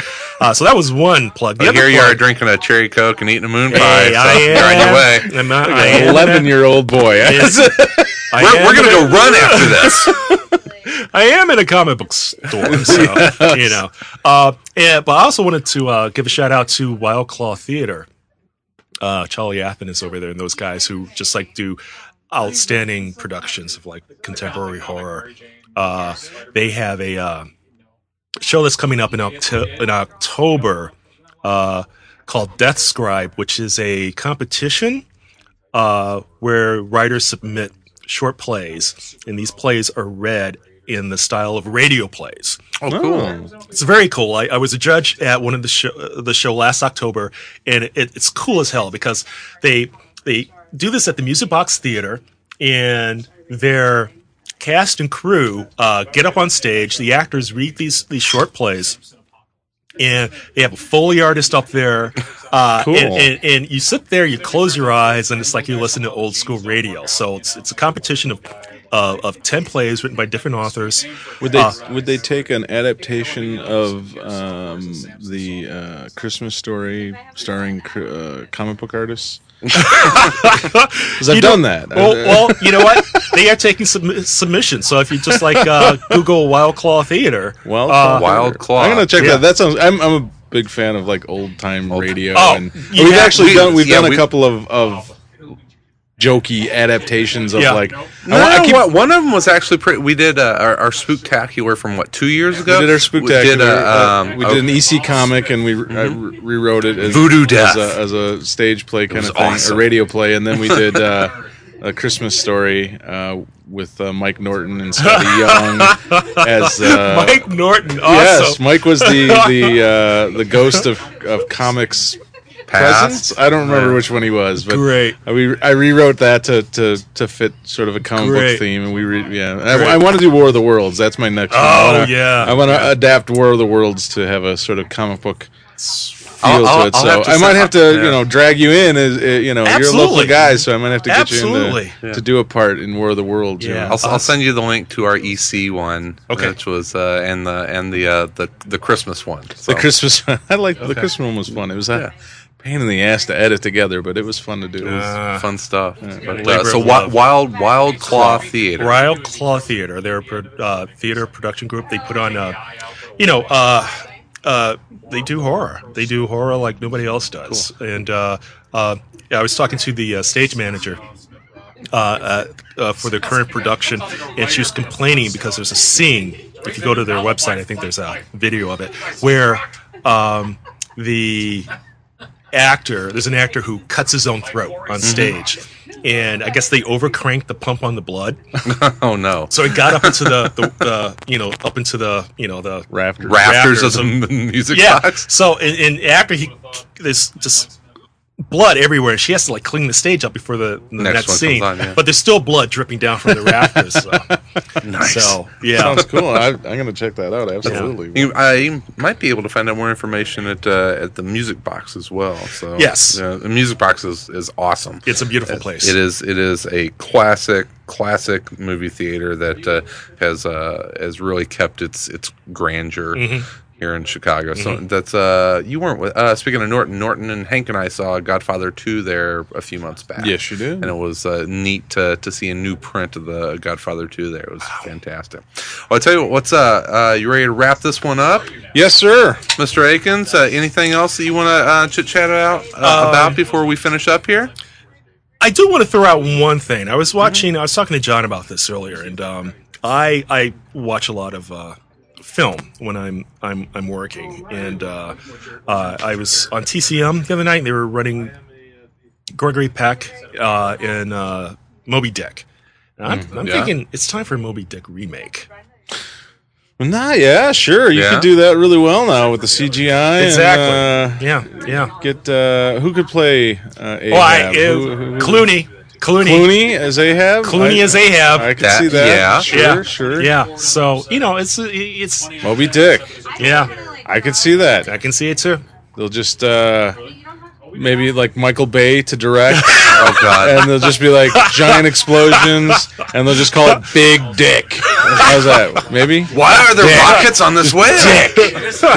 Uh, so that was one plug. The But other here you are drinking a cherry coke and eating a moon pie. Hey, so I you're on your way. am. I'm not- I am. Eleven year old boy. Yes. We're, we're gonna go run after this. I am in a comic book store, so you know. Uh, yeah, but I also wanted to uh, give a shout out to Wild Claw Theater. Uh, Charlie Athen is over there, and those guys who just like do outstanding productions of like contemporary horror. Uh, they have a uh, show that's coming up in, Octo- in October uh, called Death Scribe, which is a competition uh, where writers submit short plays, and these plays are read in the style of radio plays. Oh, cool. It's very cool. I, I was a judge at one of the show uh, the show last October, and it, it's cool as hell because they they do this at the Music Box Theater, and their cast and crew uh, get up on stage. The actors read these these short plays. And they have a Foley artist up there. Uh, Cool. and, and, and you sit there, you close your eyes, and it's like you listen to old school radio. So it's it's a competition of uh, of ten plays written by different authors. Would they Uh, would they take an adaptation of um, the uh, Christmas story starring uh, comic book artists? Because I've You done that. Well, well, you know what? They are taking sub- submissions. So if you just like uh, Google Wild Claw Theater, Well, uh, Wild Claw. I'm gonna check Yeah. that. That sounds. I'm, I'm a big fan of like old time radio, Oh, and you we've have- actually we- done. We've yeah, done a we- couple of of jokey adaptations of Yeah. like. No, I, I keep. what, one of them was actually pretty. We did uh, our, our spooktacular from what two years ago. We did our spectacular. We did, uh, uh, um, we did an EC comic, and we I re- rewrote it as Voodoo as Death. a, as a stage play kind of thing, awesome. a radio play, and then we did uh, a Christmas story uh, with uh, Mike Norton and Skottie Young as uh, Mike Norton. Yes, Mike was the the uh, the ghost of of comics Past. presence. I don't remember which one he was, but Great. I, we, I rewrote that to, to, to fit sort of a comic Great. book theme, and we re, yeah. I, I want to do War of the Worlds. That's my next. one. I Oh, wanna, yeah. I want to adapt War of the Worlds to have a sort of comic book feel I'll- I'll- to it. I'll so have to I might have to, yeah. you know, drag you in as uh, you know, you're a local Absolutely. guy, so I might have to get Absolutely. you in to, to do a part in War of the Worlds. you Yeah. know. I'll, I'll send you the link to our EC one, Okay. which was uh, and the and the uh, the the Christmas one. So. The Christmas, I like the Christmas one was fun. It was a Yeah. Pain in the ass to edit together, but it was fun to do. It was- Uh, fun stuff. But, uh, Labor so of wi- love. wild wild claw theater. Wild Claw Theater. They're a pro- uh, theater production group. They put on, uh, you know, uh, uh, they do horror. They do horror like nobody else does. And uh, uh, I was talking to the uh, stage manager uh, uh, uh, for their current production, and she was complaining because there's a scene. If you go to their website, I think there's a video of it where um, the actor, there's an actor who cuts his own throat on mm-hmm. stage, and I guess they overcranked the pump on the blood, oh no, so it got up into the, the, the you know up into the you know the Rafters. rafters, Rafters of the music yeah. box. So and, and after he this just blood everywhere. She has to like clean the stage up before the, the Next next, scene. on, yeah. But there's still blood dripping down from the rafters. So, Nice. so yeah. Sounds cool. I, I'm going to check that out. Absolutely. You, I might be able to find out more information at uh, at the music box as well. So Yes. yeah, the music box is, is awesome. It's a beautiful place. It is it is a classic classic movie theater that uh, has uh, has really kept its its grandeur Mm-hmm. Here in Chicago. So that's uh you weren't with uh, speaking of Norton Norton and Hank and I saw Godfather two there a few months back. Yes, you did. and it was uh, neat to to see a new print of the Godfather two there. It was fantastic. Well, I'll tell you what. What's uh, uh you ready to wrap this one up? Yes, sir. Mr. Akins, uh, anything else that you want to uh, chit chat out uh, Um, about before we finish up here? I do want to throw out one thing. I was watching. I was talking to John about this earlier, and um, I I watch a lot of uh, film when I'm I'm I'm working, and uh, uh, I was on TCM the other night. and They were running Gregory Peck uh, in uh, Moby Dick. And I'm, I'm yeah. thinking it's time for a Moby Dick remake. Nah, yeah, sure. You Yeah. could do that really well now with the CGI. Exactly. And, uh, Yeah, yeah. get uh, who could play uh, Ahab? Well, I, uh, Who- who- who- Clooney. Clooney. Clooney as Ahab. Clooney I, as Ahab. I can That- see that. yeah. sure, yeah, sure. Yeah. So you know, it's it's Moby Dick. yeah. I can see that. I can see it too. They'll just uh, maybe like Michael Bay to direct, Oh God. and they'll just be like giant explosions, and they'll just call it Big Dick. How's that? Maybe. Why are there Dick. rockets on this whale?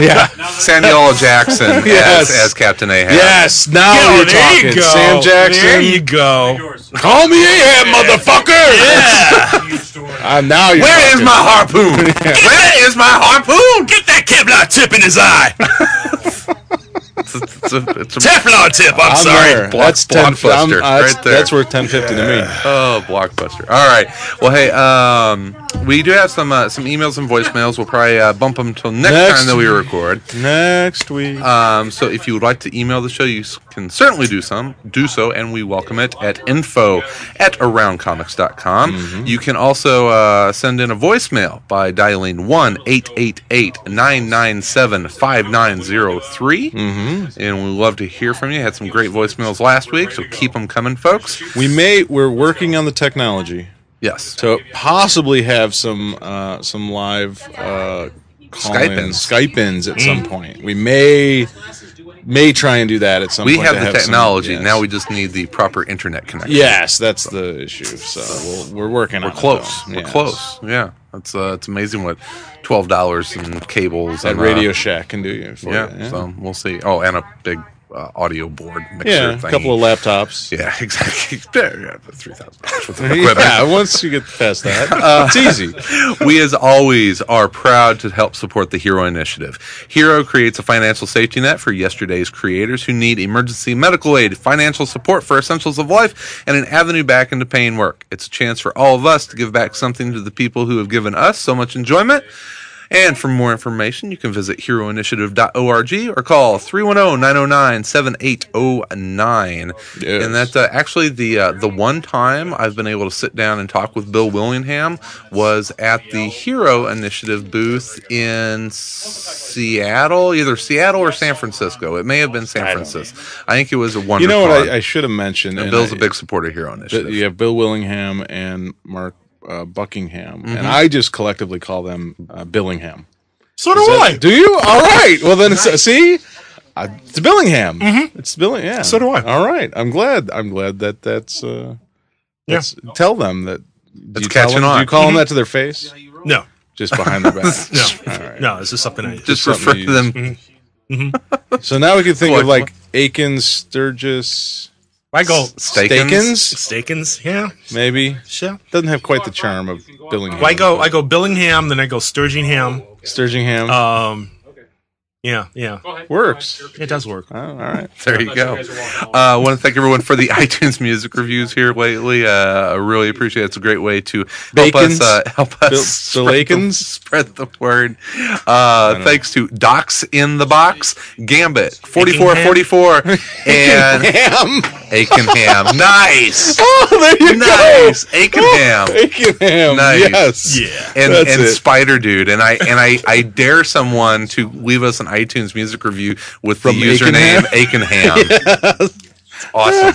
Yeah. Samuel L. Jackson Yes. as, as Captain Ahab. Yes. Now you're talking. you. Sam Jackson. There you go. Call me Ahab, motherfucker. Yeah. Uh, now you're Where is talking. my harpoon? Where is my harpoon? Get that Kevlar tip in his eye. It's a, it's a, it's a Teflon tip. I'm, I'm sorry. there. Block- that's blockbuster, I'm- uh, that's, right there. that's worth ten fifty to me. Oh, blockbuster! All right. Well, hey, um, we do have some uh, some emails and voicemails. We'll probably uh, bump them until next, Next time that we record. Next week. Um, so if you would like to email the show, you can certainly do some, do so, and we welcome it at info at aroundcomics.com. Mm-hmm. You can also uh, send in a voicemail by dialing 1 888 997 5903. Mm-hmm. And we love to hear from you. Had some great voicemails last week, so keep them coming, folks. we may. We're working on the technology Yes. to possibly have some uh, some live uh, Skype-ins. Skype ins at some point. We may may try and do that at some point. We point. have the some- technology. yes. Now we just need the proper internet connection. Yes, that's the issue. So we'll, we're working We're it, close. though. We're Yes. close. Yeah. It's uh, it's amazing what twelve dollars in cables That and uh, Radio Shack can do you. For yeah, you, So we'll see. Oh, and a big uh, audio board mixer yeah, a couple of laptops. Yeah, exactly. Yeah, three thousand dollars worth of equipment. yeah, once you get past that, it's easy. we, as always, are proud to help support the Hero Initiative. Hero creates a financial safety net for yesterday's creators who need emergency medical aid, financial support for essentials of life, and an avenue back into paying work. It's a chance for all of us to give back something to the people who have given us so much enjoyment. And for more information, you can visit heroinitiative.org or call 310-909-7809. And that's uh, actually the uh, the one time I've been able to sit down and talk with Bill Willingham was at the Hero Initiative booth in Seattle, either Seattle or San Francisco. It may have been San Francisco. I think it was a wonderful. You know what I, I should have mentioned? and Bill's I- a big supporter of Hero Initiative. you have Bill Willingham and Mark uh, Buckingham, Mm-hmm. and I just collectively call them uh, Billingham. So do that- I. Do you? All right. Well, then it's, see, uh, it's Billingham. It's Billing. Yeah. Mm-hmm. So do I. All right. I'm glad. I'm glad that that's. Uh, Yeah. that's- Tell them that. Do It's you tell catching them, on. Do you call them that to their face? No, Just behind their back. no, All right. no. This is something I. Just something refer to to them. So now we can think What? of like Aiken, Sturges, I go Steakins. Stakins. Yeah, maybe. sure. Doesn't have quite the charm of Billingham. I go. I go Billingham, then I go Sturgingham. Sturgingham. Um, yeah, yeah. Works. It does work. Oh, all right. There you go. Uh, I want to thank everyone for the iTunes music reviews here lately. Uh, I really appreciate it. It's a great way to help Bacons? us uh, help us Bill- spread, Bill the, Akins? spread the word. Uh, thanks to Docs in the Box, Gambit, forty four forty four, and Ham. Aikenham. Nice, Oh, there you nice, go. Aikenham. Aikenham. Nice. Yes. Yeah. and That's and it. Spider Dude, and I and I I dare someone to leave us an iTunes music review with From the username Aikenham. Awesome.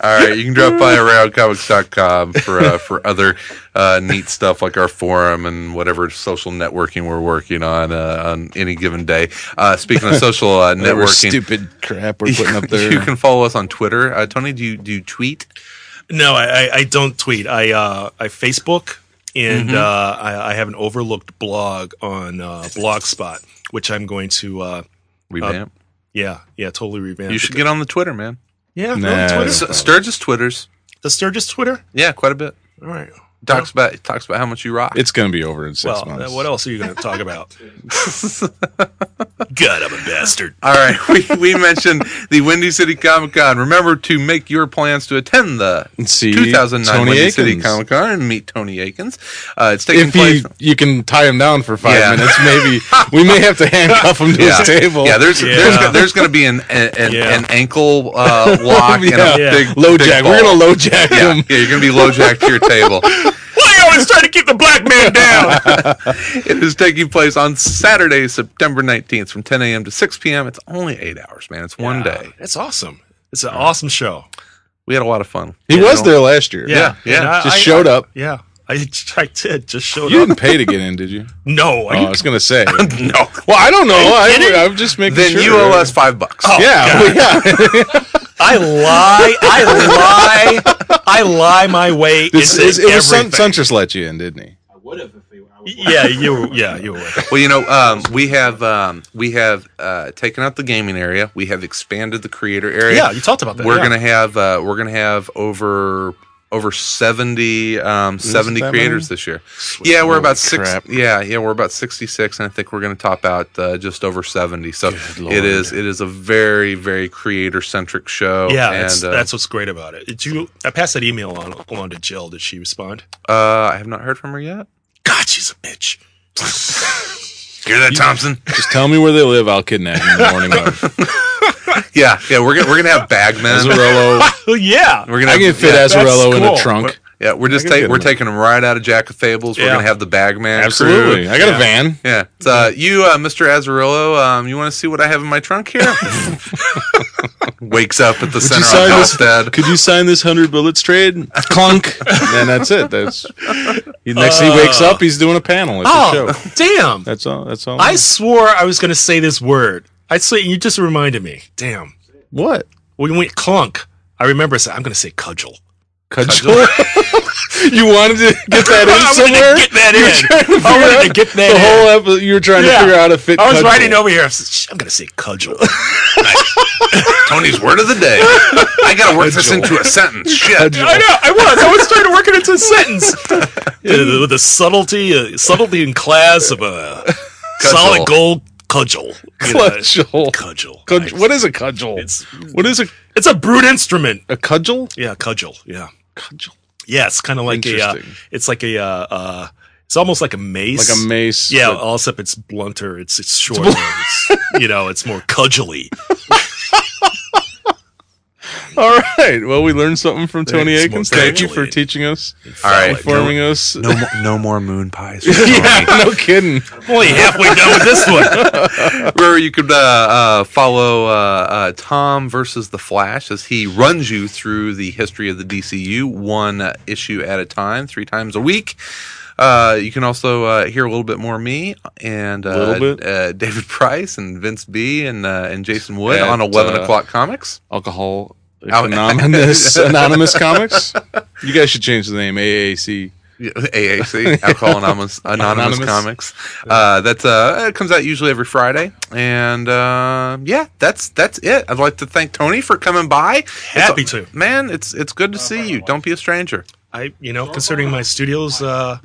All right, you can drop by aroundcomics.com for uh, for other uh, neat stuff like our forum and whatever social networking we're working on uh, on any given day. Uh, speaking of social uh, networking, stupid crap we're putting up there. you can follow us on Twitter. Uh, Tony, do you do you tweet? No, I, I, I don't tweet. I uh, I Facebook and Mm-hmm. uh, I, I have an overlooked blog on uh, Blogspot, which I'm going to. Uh, Revamp. yeah, yeah, totally revamp. you should get on the Twitter, man. Yeah, Nah. no, Twitter. S- S- Sturges Twitters. The Sturges Twitter. Yeah, quite a bit. All right. Talks about talks about how much you rock. It's going to be over in six Well, months. uh, what else are you going to talk about? God, I'm a bastard. All right, we, we mentioned the Windy City Comic Con. Remember to make your plans to attend the See 2009 Tony Windy City Comic Con and meet Tony Akins. Uh, it's taking If place. you, you can tie him down for five Yeah. minutes, maybe we may have to handcuff him to yeah, his table. yeah. There's Yeah. there's there's going to be an an, Yeah. an ankle uh, lock and a Yeah. big low big jack. ball. We're going to low jack Yeah, him. yeah, you're going to be low jacked to your table. Why you always trying to keep the black man down? It is taking place on Saturday, September 19th, from 10 a.m. to 6 p.m. It's only eight hours, man. It's one day. It's awesome. It's an awesome show. We had a lot of fun. He You was there last year. Yeah, yeah. and I- Just I- showed I- up. Yeah, I, I did. Just showed You up. didn't pay to get in, did you? No, Oh, are I was gonna say. No. Well, I don't know. I, kidding? I'm just making Then sure. you owe us five bucks. Oh, Yeah, well, yeah. I lie. I lie. I lie my way This into is, it was Sun, everything. Suntress let you in, didn't he? I would have if they were. Yeah, you. were- Yeah, you were. Well, you know, um, we have um, we have uh, taken out the gaming area. We have expanded the creator area. Yeah, you talked about that. we're yeah. gonna have uh, we're gonna have over over 70, um, 70 that creators many? this year. Yeah, we're Holy about six. crap. Yeah, yeah, we're about sixty six, and I think we're going to top out uh, just over seventy. So it is it is a very very creator centric show. Yeah, and that's, uh, that's what's great about it. Did you? I passed that email on along to Jill. Did she respond? uh, I have not heard from her yet. God, she's a bitch. Hear that, Thompson? Just tell me where they live. I'll kidnap you in the morning. of. yeah, yeah. We're gonna we're gonna have bagmen. Azzarello. Oh yeah. We're gonna I have, can fit yeah, Azzarello in cool. a trunk. Yeah, we're just I can take, fit we're him taking them right out of Jack of Fables. We're Yeah. gonna have the Bagman. Absolutely. crew. I got Yeah. a van. Yeah. It's, uh, you, uh, Mr. Azzarello, um, you want to see what I have in my trunk here? Wakes up at the Would center of this? Halsted. Could you sign this hundred bullets trade? Clunk. and that's it. That's he, next. he wakes up. He's doing a panel at the Oh show. damn! That's all. That's all. I swore I was going to say this word. I say you just reminded me. Damn. what? When we went clunk, I remember saying I'm going to say cudgel. Cudgel. you wanted to get that in I wanted somewhere. to get that You in. I wanted to get that the in. whole episode. You were trying to Yeah. figure out how to fit. I was cudgel. writing over here. I said, "Shh, I'm going to say cudgel. Tony's word of the day. I got to work this into a sentence. Shit. Cudgel. I know. I was. I was trying to work it into a sentence Yeah, with the subtlety, uh, subtlety and class of a solid gold cudgel. You know, Cudgel. Cudgel. Cudgel. Nice. What is a cudgel? It's what is a it's a brute instrument. a cudgel? Yeah, cudgel. Yeah. Cudgel. Yeah, it's kind of like a. Uh, it's like a. Uh, uh, it's almost like a mace. Like a mace. Yeah, but- all except it's blunter. It's it's shorter. It's, you know, it's more cudgely. All right. Well, we learned something from Tony Thanks, Akins. Thank you for teaching us, All right. informing us. No, more, no more moon pies. yeah, no kidding. I'm only halfway done with this one. Remember, you could uh, uh, follow uh, uh, Tom versus the Flash as he runs you through the history of the DCU, one uh, issue at a time, three times a week. Uh, you can also uh, hear a little bit more me and uh, Little bit. Uh, David Price and Vince B and uh, and Jason Wood At, on Eleven uh, O'clock Comics. Alcohol Anonymous Anonymous Comics. You guys should change the name AAC. AAC, Alcohol Anonymous, Anonymous, Anonymous. Comics. Uh, that's uh, it comes out usually every Friday, and uh, yeah, that's that's it. I'd like to thank Tony for coming by. Happy It's- to. man. It's it's good to see you. Don't be a stranger. I, you know, considering my studio's uh,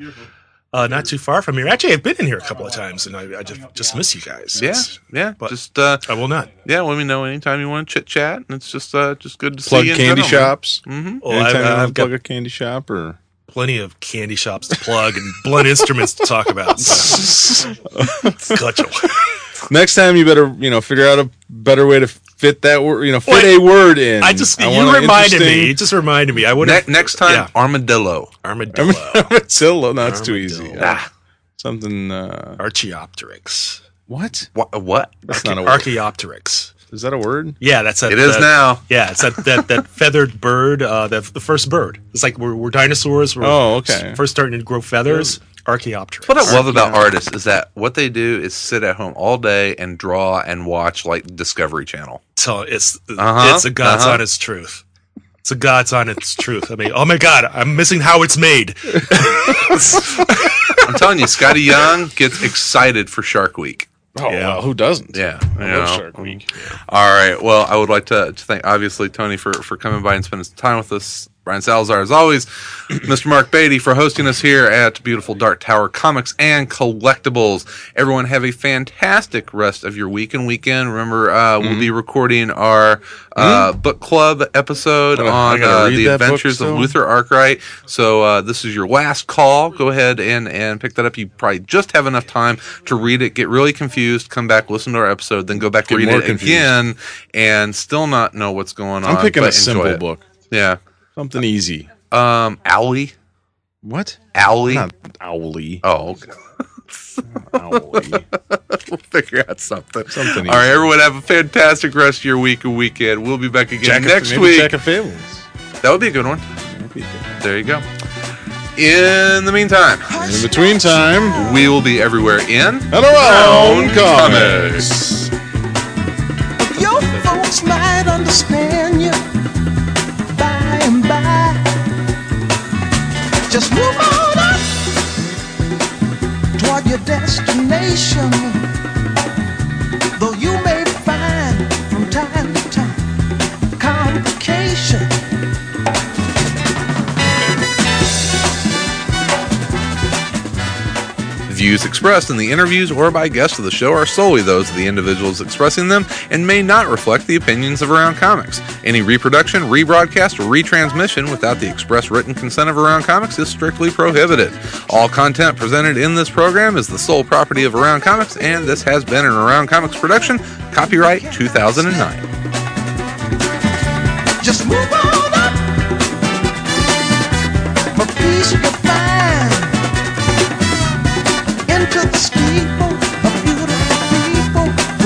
uh, not too far from here. Actually, I've been in here a couple of times, and I, I just just miss you guys. Yeah, It's- yeah. but- just uh, I will not. yeah. Let me know anytime you want to chit chat. And it's just uh, just good to Plug see you. in candy general, man. shops. Mhm. Well, I've, Anytime you want I've to got plug a candy shop or plenty of candy shops to plug and blunt instruments to talk about. So. Next time you better you know figure out a better way to fit that word you know fit What? a word in. I just want you reminded me. You just reminded me. I would Ne- next time, Yeah. armadillo. armadillo, Armadillo. No, it's too easy. Ah, something. Uh, Archaeopteryx, what? What? what? That's not a word. Archaeopteryx. Is that a word? Yeah, that's that. It is that- now. Yeah, it's that that, that feathered bird. Uh, that the first bird. It's like we're, we're dinosaurs. We're Oh, okay. First starting to grow feathers. Archaeopteryx. What I love about artists is that what they do is sit at home all day and draw and watch like Discovery Channel. So it's Uh-huh, it's a God's uh-huh. honest truth. It's a God's honest truth. I mean, oh my God, I'm missing how it's made. I'm telling you, Skottie Young gets excited for Shark Week. Oh, Yeah. well, who doesn't? Yeah, I love know. Shark Week. All right. Well, I would like to, to thank obviously Tony for for coming by and spending some time with us. Brian Salazar, as always, Mr. Mark Beatty for hosting us here at beautiful Dark Tower Comics and Collectibles. Everyone have a fantastic rest of your week and weekend. Remember, uh, we'll be recording our uh, book club episode Oh, on uh, the Adventures of? Luther Arkwright. So uh, this is your last call. Go ahead and and pick that up. You probably just have enough time to read it, get really confused, come back, listen to our episode, then go back Get read it confused. again, and still not know what's going on. I'm picking a simple it. book. Yeah. Something easy. Um, Owly. What? Owly. Not owly. Oh, okay. owly. we'll figure out something. Something All right, everyone, have a fantastic rest of your week and weekend. We'll be back again Jack of- next maybe week. Jack of Fables. That would be a good one. There you go. In the meantime, In between time, we will be everywhere in and around comics. Your folks might understand Just move on up toward your destination. Views expressed in the interviews or by guests of the show are solely those of the individuals expressing them and may not reflect the opinions of Around Comics. Any reproduction, rebroadcast, or retransmission without the express written consent of Around Comics is strictly prohibited. All content presented in this program is the sole property of Around Comics, and this has been an Around Comics production, copyright 2009. Just move on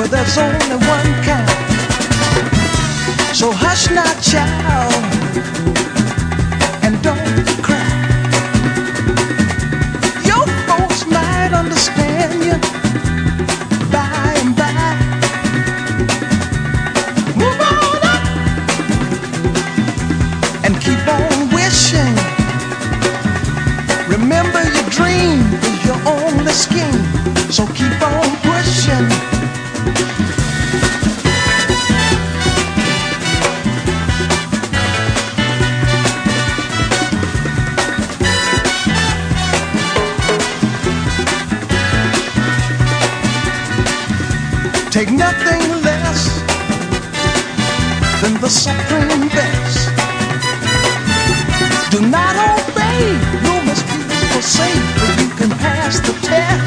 there's only one kind. So hush now, child, take nothing less than the supreme best. Do not obey, you must be say, but you can pass the test.